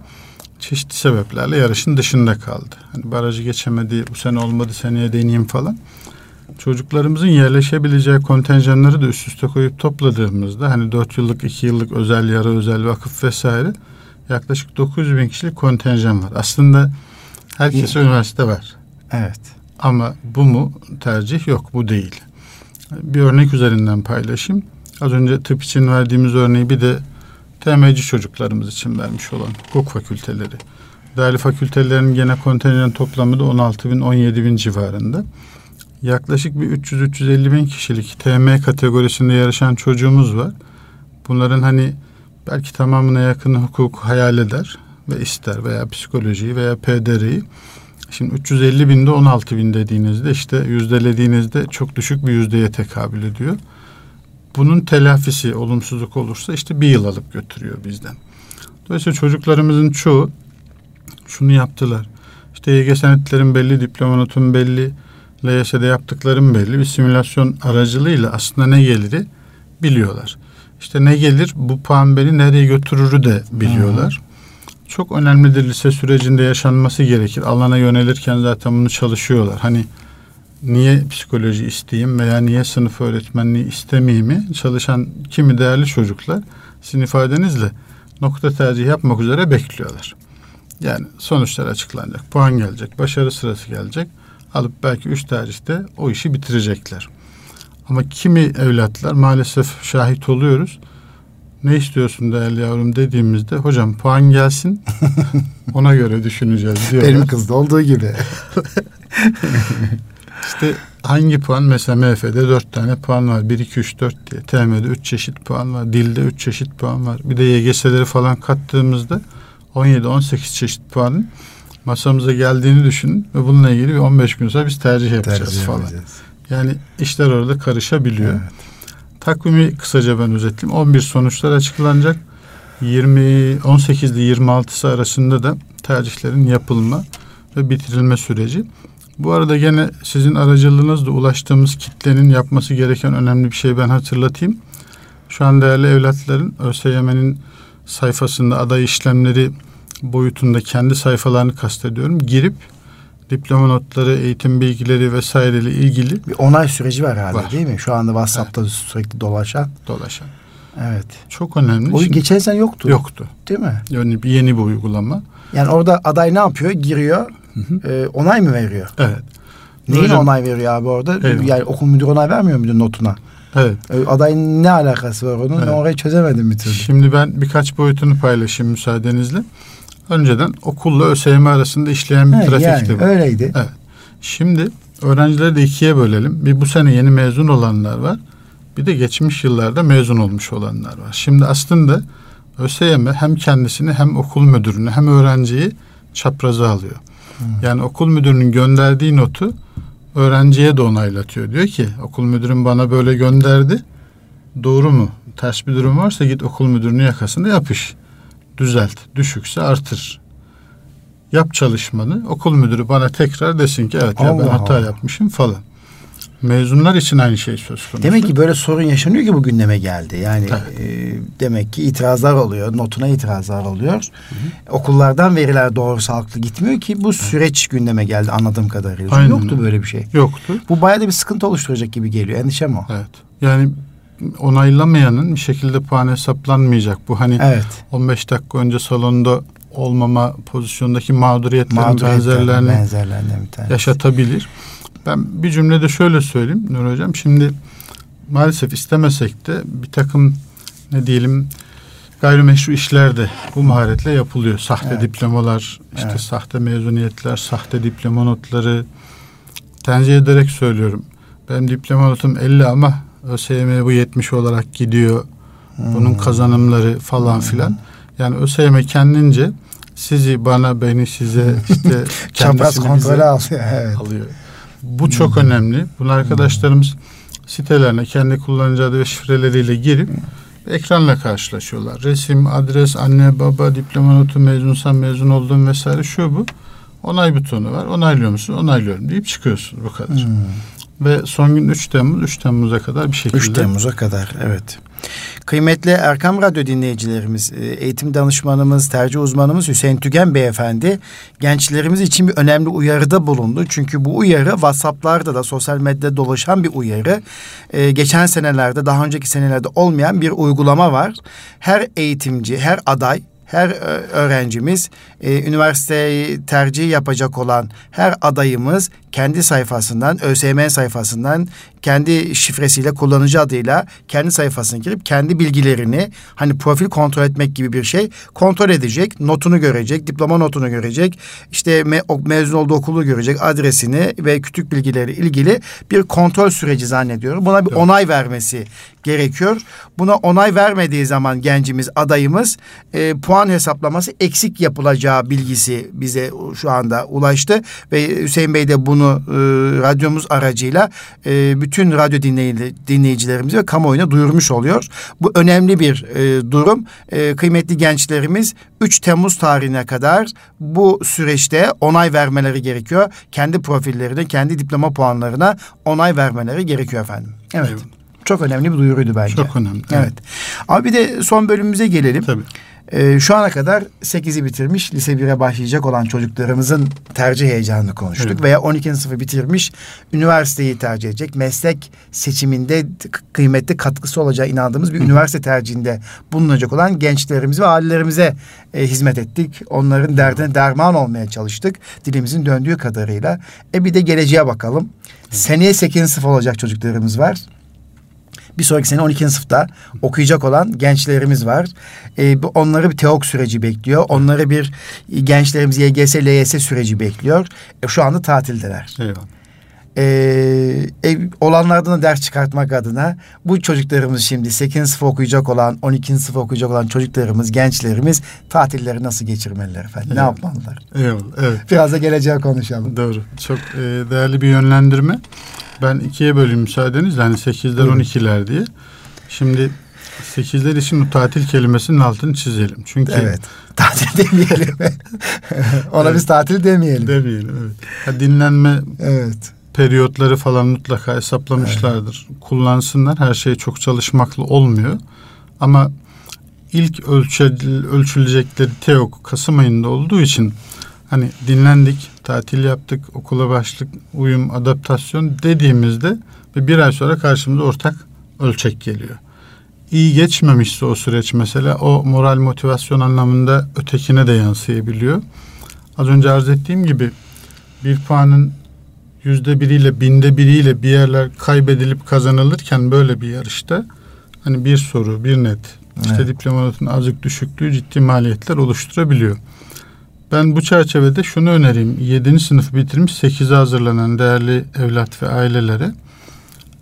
çeşitli sebeplerle yarışın dışında kaldı. Hani barajı geçemedi, bu sene olmadı, seneye deneyeyim falan çocuklarımızın yerleşebileceği kontenjanları da üst üste koyup topladığımızda hani dört yıllık, iki yıllık özel yarı özel vakıf vesaire yaklaşık 900 bin kişilik kontenjan var. Aslında herkese üniversite var. Evet. Ama bu mu tercih? Yok bu değil. Bir örnek üzerinden paylaşayım. Az önce tıp için verdiğimiz örneği bir de TMC çocuklarımız için vermiş olan hukuk fakülteleri. Değerli fakültelerin gene kontenjan toplamı da 16 bin 17 bin civarında yaklaşık bir 300-350 bin kişilik TM kategorisinde yarışan çocuğumuz var. Bunların hani belki tamamına yakın hukuk hayal eder ve ister veya psikolojiyi veya PDR'yi. Şimdi 350 binde 16 bin dediğinizde işte yüzdelediğinizde çok düşük bir yüzdeye tekabül ediyor. Bunun telafisi olumsuzluk olursa işte bir yıl alıp götürüyor bizden. Dolayısıyla çocuklarımızın çoğu şunu yaptılar. İşte YGS netlerin belli, diploma belli, LYS'de yaptıklarım belli. Bir simülasyon aracılığıyla aslında ne geliri biliyorlar. İşte ne gelir bu puan beni nereye götürürü de biliyorlar. Hı. Çok önemlidir lise sürecinde yaşanması gerekir. Alana yönelirken zaten bunu çalışıyorlar. Hani niye psikoloji isteyeyim veya niye sınıf öğretmenliği istemeyeyim çalışan kimi değerli çocuklar sizin ifadenizle nokta tercih yapmak üzere bekliyorlar. Yani sonuçlar açıklanacak, puan gelecek, başarı sırası gelecek alıp belki üç tercihte o işi bitirecekler. Ama kimi evlatlar maalesef şahit oluyoruz. Ne istiyorsun değerli yavrum dediğimizde hocam puan gelsin ona göre düşüneceğiz diyorlar. Benim kızda olduğu gibi. İşte hangi puan? Mesela MF'de dört tane puan var. Bir, iki, üç, dört diye. TM'de üç çeşit puan var. Dilde üç çeşit puan var. Bir de YGS'leri falan kattığımızda 17-18 çeşit puanın masamıza geldiğini düşünün ve bununla ilgili bir 15 gün sonra biz tercih yapacağız tercih falan. Yapacağız. Yani işler orada karışabiliyor. Evet. Takvimi kısaca ben özetleyeyim. 11 sonuçlar açıklanacak. 20 18 ile 26'sı arasında da tercihlerin yapılma ve bitirilme süreci. Bu arada gene sizin aracılığınızla ulaştığımız kitlenin yapması gereken önemli bir şey ben hatırlatayım. Şu an değerli evlatların ÖSYM'nin sayfasında aday işlemleri boyutunda kendi sayfalarını kastediyorum. Girip diploma notları, eğitim bilgileri vesaireyle ilgili bir onay süreci var herhalde var. değil mi? Şu anda WhatsApp'ta evet. sürekli dolaşan. Dolaşan. Evet. Çok önemli. O Şimdi, geçen sene yoktu. Yoktu. Değil mi? Yani bir yeni bir uygulama. Yani orada aday ne yapıyor? Giriyor. Hı hı. E, onay mı veriyor? Evet. Neyin Hocam, onay veriyor abi orada? Eyvallah. Yani okul müdürü onay vermiyor muydu notuna? Evet. E, adayın ne alakası var onun? Evet. Ben orayı çözemedim bir türlü. Şimdi ben birkaç boyutunu paylaşayım müsaadenizle önceden okulla ÖSYM arasında işleyen bir He, trafikti yani, bu. Öyleydi. Evet. Şimdi öğrencileri de ikiye bölelim. Bir bu sene yeni mezun olanlar var. Bir de geçmiş yıllarda mezun olmuş olanlar var. Şimdi aslında ÖSYM hem kendisini hem okul müdürünü hem öğrenciyi çapraza alıyor. Hmm. Yani okul müdürünün gönderdiği notu öğrenciye de onaylatıyor. Diyor ki okul müdürüm bana böyle gönderdi. Doğru mu? Ters bir durum varsa git okul müdürünün yakasında yapış. Düzelt. Düşükse artır. Yap çalışmanı. Okul müdürü bana tekrar desin ki evet Allah ya ben hata Allah. yapmışım falan. Mezunlar için aynı şey söz konusu. Demek ki böyle sorun yaşanıyor ki bu gündeme geldi. Yani e, demek ki itirazlar oluyor, notuna itirazlar oluyor. Hı hı. Okullardan veriler doğru sağlıklı gitmiyor ki bu süreç gündeme geldi anladığım kadarıyla. Aynen. Yoktu böyle bir şey. Yoktu. Bu bayağı da bir sıkıntı oluşturacak gibi geliyor. Endişem o. Evet. Yani onaylamayanın bir şekilde puan hesaplanmayacak. Bu hani evet. 15 dakika önce salonda olmama pozisyondaki mağduriyetlerin, mağduriyetlerin benzerlerini, benzerlerini yaşatabilir. Ben bir cümlede şöyle söyleyeyim Nur Hocam. Şimdi maalesef istemesek de bir takım ne diyelim gayrimeşru işler de bu maharetle yapılıyor. Sahte evet. diplomalar, işte evet. sahte mezuniyetler, sahte diploma notları tenzih ederek söylüyorum. Ben diploma notum 50 ama ÖSYM bu 70 olarak gidiyor. Hmm. Bunun kazanımları falan hmm. filan. Yani ÖSYM kendince sizi bana beni size işte çapraz kontrolü alıyor. Evet. alıyor. Bu çok hmm. önemli. Bunu arkadaşlarımız sitelerine kendi kullanıcı adı ve şifreleriyle girip ekranla karşılaşıyorlar. Resim, adres, anne, baba, diploma notu, mezunsan mezun oldun vesaire şu bu. Onay butonu var. Onaylıyor musun? Onaylıyorum deyip çıkıyorsun bu kadar. Hmm. Ve son gün 3 Temmuz, 3 Temmuz'a kadar bir şekilde. 3 Temmuz'a kadar evet. Kıymetli Erkam Radyo dinleyicilerimiz, e, eğitim danışmanımız, tercih uzmanımız Hüseyin Tügen Beyefendi gençlerimiz için bir önemli uyarıda bulundu. Çünkü bu uyarı WhatsApp'larda da sosyal medyada dolaşan bir uyarı. Ee, geçen senelerde, daha önceki senelerde olmayan bir uygulama var. Her eğitimci, her aday her e, öğrencimiz, e, üniversiteyi tercih yapacak olan her adayımız kendi sayfasından, ÖSYM sayfasından kendi şifresiyle, kullanıcı adıyla kendi sayfasına girip kendi bilgilerini hani profil kontrol etmek gibi bir şey kontrol edecek. Notunu görecek, diploma notunu görecek. işte me mezun olduğu okulu görecek, adresini ve kütük bilgileri ilgili bir kontrol süreci zannediyorum. Buna bir evet. onay vermesi gerekiyor. Buna onay vermediği zaman gencimiz, adayımız e, puan hesaplaması eksik yapılacağı bilgisi bize şu anda ulaştı ve Hüseyin Bey de bunu e, radyomuz aracıyla e, bütün radyo dinleyici, dinleyicilerimize ve kamuoyuna duyurmuş oluyor. Bu önemli bir e, durum. E, kıymetli gençlerimiz 3 Temmuz tarihine kadar bu süreçte onay vermeleri gerekiyor. Kendi profillerine, kendi diploma puanlarına onay vermeleri gerekiyor efendim. Evet. evet. Çok önemli bir duyuruydu bence. Çok önemli. Evet. evet. Abi bir de son bölümümüze gelelim. Tabii. Ee, şu ana kadar 8'i bitirmiş, lise 1'e başlayacak olan çocuklarımızın tercih heyecanını konuştuk. Evet. Veya 12. sınıfı bitirmiş, üniversiteyi tercih edecek. Meslek seçiminde kıymetli katkısı olacağı inandığımız bir üniversite tercihinde bulunacak olan gençlerimize ve ailelerimize e, hizmet ettik. Onların derdine derman olmaya çalıştık. Dilimizin döndüğü kadarıyla. E bir de geleceğe bakalım. Seneye 8. sınıf olacak çocuklarımız var bir sonraki sene 12. sınıfta okuyacak olan gençlerimiz var. E, onları bir teok süreci bekliyor. Onları bir gençlerimiz YGS, LYS süreci bekliyor. E, şu anda tatildeler. Eyvallah. Ee, e, olanlardan da ders çıkartmak adına bu çocuklarımız şimdi 8. sınıf okuyacak olan, 12. sınıf okuyacak olan çocuklarımız, gençlerimiz tatilleri nasıl geçirmeliler efendim? Evet. Ne yapmalılar? Eyvallah, evet. Biraz da geleceğe konuşalım. Doğru. Çok e, değerli bir yönlendirme. Ben ikiye böleyim müsaadenizle. Hani sekizler on ikiler diye. Şimdi sekizler için bu tatil kelimesinin altını çizelim. Çünkü Evet. Tatil demeyelim. Ona evet. biz tatil demeyelim. Demeyelim evet. Ha, dinlenme evet. periyotları falan mutlaka hesaplamışlardır. Evet. Kullansınlar. Her şey çok çalışmaklı olmuyor. Ama ilk ölçü, ölçülecekleri TEOK Kasım ayında olduğu için hani dinlendik, tatil yaptık, okula başladık, uyum, adaptasyon dediğimizde ve bir ay sonra karşımıza ortak ölçek geliyor. İyi geçmemişse o süreç mesela o moral motivasyon anlamında ötekine de yansıyabiliyor. Az önce arz ettiğim gibi bir puanın yüzde biriyle binde biriyle bir yerler kaybedilip kazanılırken böyle bir yarışta hani bir soru bir net işte evet. diploma notunun azıcık düşüklüğü ciddi maliyetler oluşturabiliyor. Ben bu çerçevede şunu önereyim. 7. sınıf bitirmiş 8'e hazırlanan değerli evlat ve ailelere.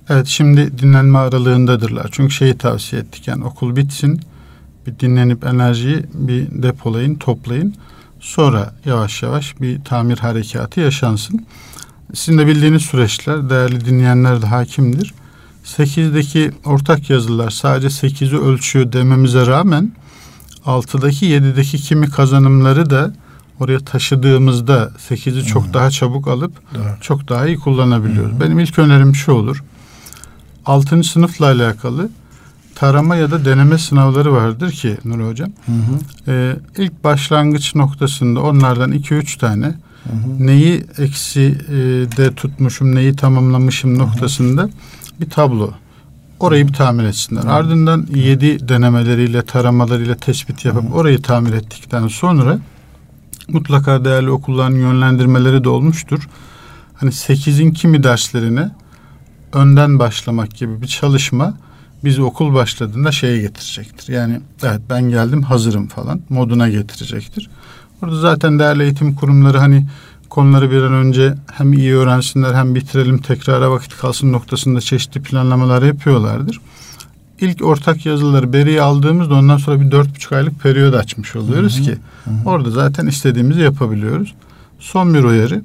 Evet şimdi dinlenme aralığındadırlar. Çünkü şeyi tavsiye ettik yani okul bitsin. Bir dinlenip enerjiyi bir depolayın, toplayın. Sonra yavaş yavaş bir tamir harekatı yaşansın. Sizin de bildiğiniz süreçler, değerli dinleyenler de hakimdir. 8'deki ortak yazılar sadece 8'i ölçüyor dememize rağmen 6'daki 7'deki kimi kazanımları da oraya taşıdığımızda 8'i hmm. çok daha çabuk alıp evet. çok daha iyi kullanabiliyoruz. Hmm. Benim ilk önerim şu olur. 6. sınıfla alakalı tarama ya da deneme sınavları vardır ki Nur Hocam. Hı hı. E, ilk başlangıç noktasında onlardan 2-3 tane hı hı. neyi eksi e, de tutmuşum, neyi tamamlamışım noktasında hı hı. bir tablo. Orayı bir tamir etsinler. Hı. Ardından 7 denemeleriyle, taramalarıyla tespit yapıp hı hı. orayı tamir ettikten sonra mutlaka değerli okulların yönlendirmeleri de olmuştur. Hani 8'in kimi derslerine önden başlamak gibi bir çalışma bizi okul başladığında şeye getirecektir. Yani evet ben geldim hazırım falan moduna getirecektir. Orada zaten değerli eğitim kurumları hani konuları bir an önce hem iyi öğrensinler hem bitirelim tekrara vakit kalsın noktasında çeşitli planlamalar yapıyorlardır. İlk ortak yazıları beriye aldığımızda ondan sonra bir dört buçuk aylık periyod açmış oluyoruz hı hı, ki hı. orada zaten istediğimizi yapabiliyoruz. Son bir uyarı.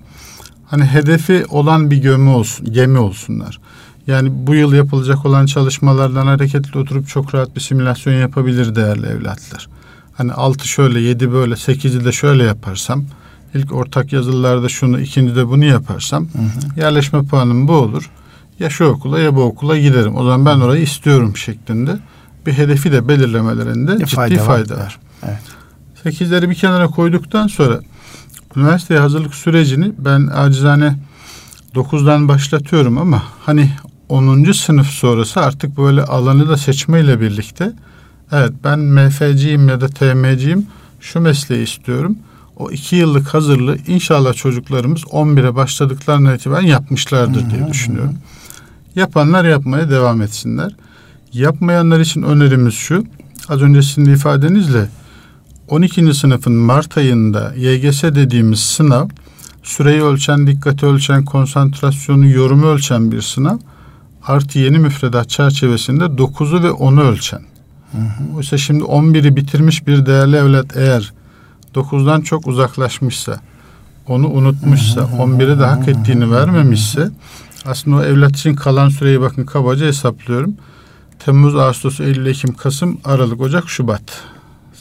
Hani hedefi olan bir gömü olsun, gemi olsunlar. Yani bu yıl yapılacak olan çalışmalardan hareketli oturup çok rahat bir simülasyon yapabilir değerli evlatlar. Hani altı şöyle, yedi böyle, sekizi de şöyle yaparsam, ilk ortak yazılılarda şunu, ikinci de bunu yaparsam, hı hı. yerleşme puanım bu olur. Ya şu okula ya bu okula giderim. O zaman ben orayı istiyorum şeklinde bir hedefi de belirlemelerinde ciddi fayda, fayda var. var. Evet. Sekizleri bir kenara koyduktan sonra üniversiteye hazırlık sürecini ben acizane dokuzdan başlatıyorum ama hani 10. sınıf sonrası artık böyle alanı da seçmeyle birlikte evet ben MFC'yim ya da TMC'yim şu mesleği istiyorum. O iki yıllık hazırlığı inşallah çocuklarımız 11'e başladıklarına itibaren yapmışlardır diye düşünüyorum. Yapanlar yapmaya devam etsinler. Yapmayanlar için önerimiz şu. Az önce sizin ifadenizle 12. sınıfın Mart ayında YGS dediğimiz sınav süreyi ölçen, dikkati ölçen, konsantrasyonu, yorumu ölçen bir sınav artı yeni müfredat çerçevesinde 9'u ve 10'u ölçen. Hı hı. Oysa şimdi 11'i bitirmiş bir değerli evlat eğer 9'dan çok uzaklaşmışsa, onu unutmuşsa, 11'e de hak ettiğini vermemişse aslında o evlat için kalan süreyi bakın kabaca hesaplıyorum. Temmuz, Ağustos, Eylül, Ekim, Kasım, Aralık, Ocak, Şubat.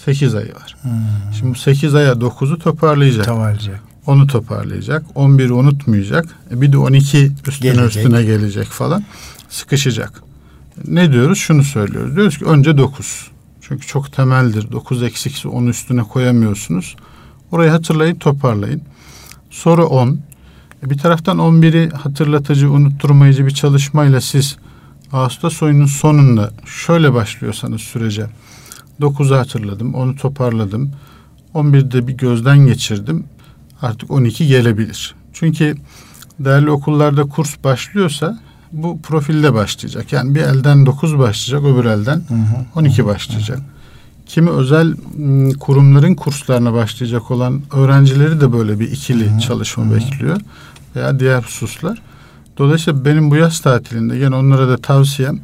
8 ayı var. Hmm. Şimdi bu 8 aya 9'u toparlayacak. Toparlayacak. Onu toparlayacak. 11'i unutmayacak. E bir de 12 üstüne gelecek. üstüne gelecek falan. Sıkışacak. Ne diyoruz? Şunu söylüyoruz. Diyoruz ki önce 9. Çünkü çok temeldir. 9 eksikse 10 üstüne koyamıyorsunuz. Orayı hatırlayın, toparlayın. Sonra 10. E bir taraftan 11'i hatırlatıcı, unutturmayıcı bir çalışmayla siz Ağustos ayının sonunda şöyle başlıyorsanız sürece 9'u hatırladım, onu toparladım. 11'de bir gözden geçirdim artık 12 gelebilir. Çünkü değerli okullarda kurs başlıyorsa bu profilde başlayacak. Yani bir elden 9 başlayacak, öbür elden hı hı, 12 başlayacak. Kimi özel kurumların kurslarına başlayacak olan öğrencileri de böyle bir ikili çalışma bekliyor veya diğer hususlar. Dolayısıyla benim bu yaz tatilinde yine onlara da tavsiyem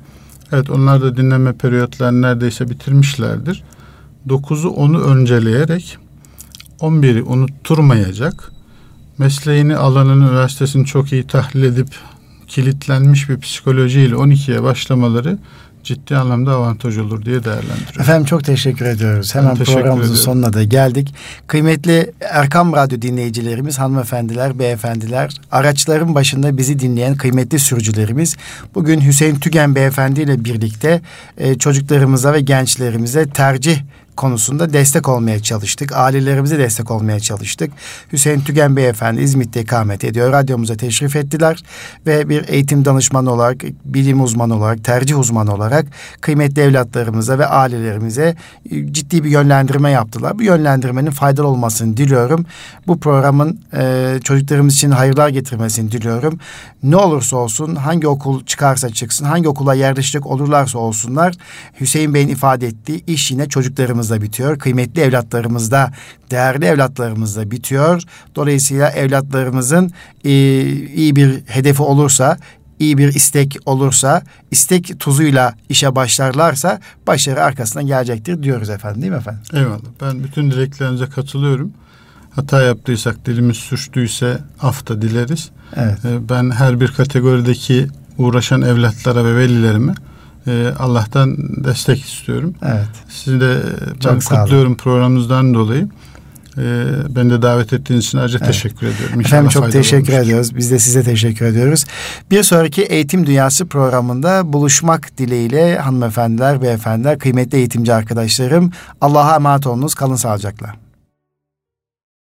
evet onlar da dinleme periyotlarını neredeyse bitirmişlerdir. 9'u 10'u önceleyerek 11'i unutturmayacak, mesleğini, alanını, üniversitesini çok iyi tahlil edip kilitlenmiş bir psikolojiyle 12'ye başlamaları ciddi anlamda avantaj olur diye değerlendiriyorum. Efendim çok teşekkür ediyoruz. Hemen teşekkür programımızın ediyorum. sonuna da geldik. Kıymetli Erkam Radyo dinleyicilerimiz, hanımefendiler, beyefendiler, araçların başında bizi dinleyen kıymetli sürücülerimiz bugün Hüseyin Tügen beyefendi ile birlikte e, çocuklarımıza ve gençlerimize tercih konusunda destek olmaya çalıştık. Ailelerimize destek olmaya çalıştık. Hüseyin Tügen Beyefendi İzmit'te ikamet ediyor. Radyomuza teşrif ettiler ve bir eğitim danışmanı olarak, bilim uzmanı olarak, tercih uzmanı olarak kıymetli evlatlarımıza ve ailelerimize e, ciddi bir yönlendirme yaptılar. Bu yönlendirmenin faydalı olmasını diliyorum. Bu programın e, çocuklarımız için hayırlar getirmesini diliyorum. Ne olursa olsun, hangi okul çıkarsa çıksın, hangi okula yerleşecek olurlarsa olsunlar, Hüseyin Bey'in ifade ettiği iş yine çocuklarımız evlatlarımızda bitiyor. Kıymetli evlatlarımızda, değerli evlatlarımızda bitiyor. Dolayısıyla evlatlarımızın e, iyi bir hedefi olursa, iyi bir istek olursa, istek tuzuyla işe başlarlarsa başarı arkasından gelecektir diyoruz efendim değil mi efendim? Eyvallah. Ben bütün dileklerinize katılıyorum. Hata yaptıysak, dilimiz suçluysa af da dileriz. Evet. Ee, Ben her bir kategorideki uğraşan evlatlara ve velilerime e, Allah'tan destek istiyorum. Evet. Sizi de ben Çok olun. kutluyorum programınızdan dolayı. Ee, Ben de davet ettiğiniz için ayrıca Evet. teşekkür ediyorum. İnşallah Efendim çok teşekkür olmuştur. ediyoruz. Biz de size teşekkür ediyoruz. Bir sonraki Eğitim Dünyası programında buluşmak dileğiyle hanımefendiler, beyefendiler, kıymetli eğitimci arkadaşlarım. Allah'a emanet olunuz. Kalın sağlıcakla.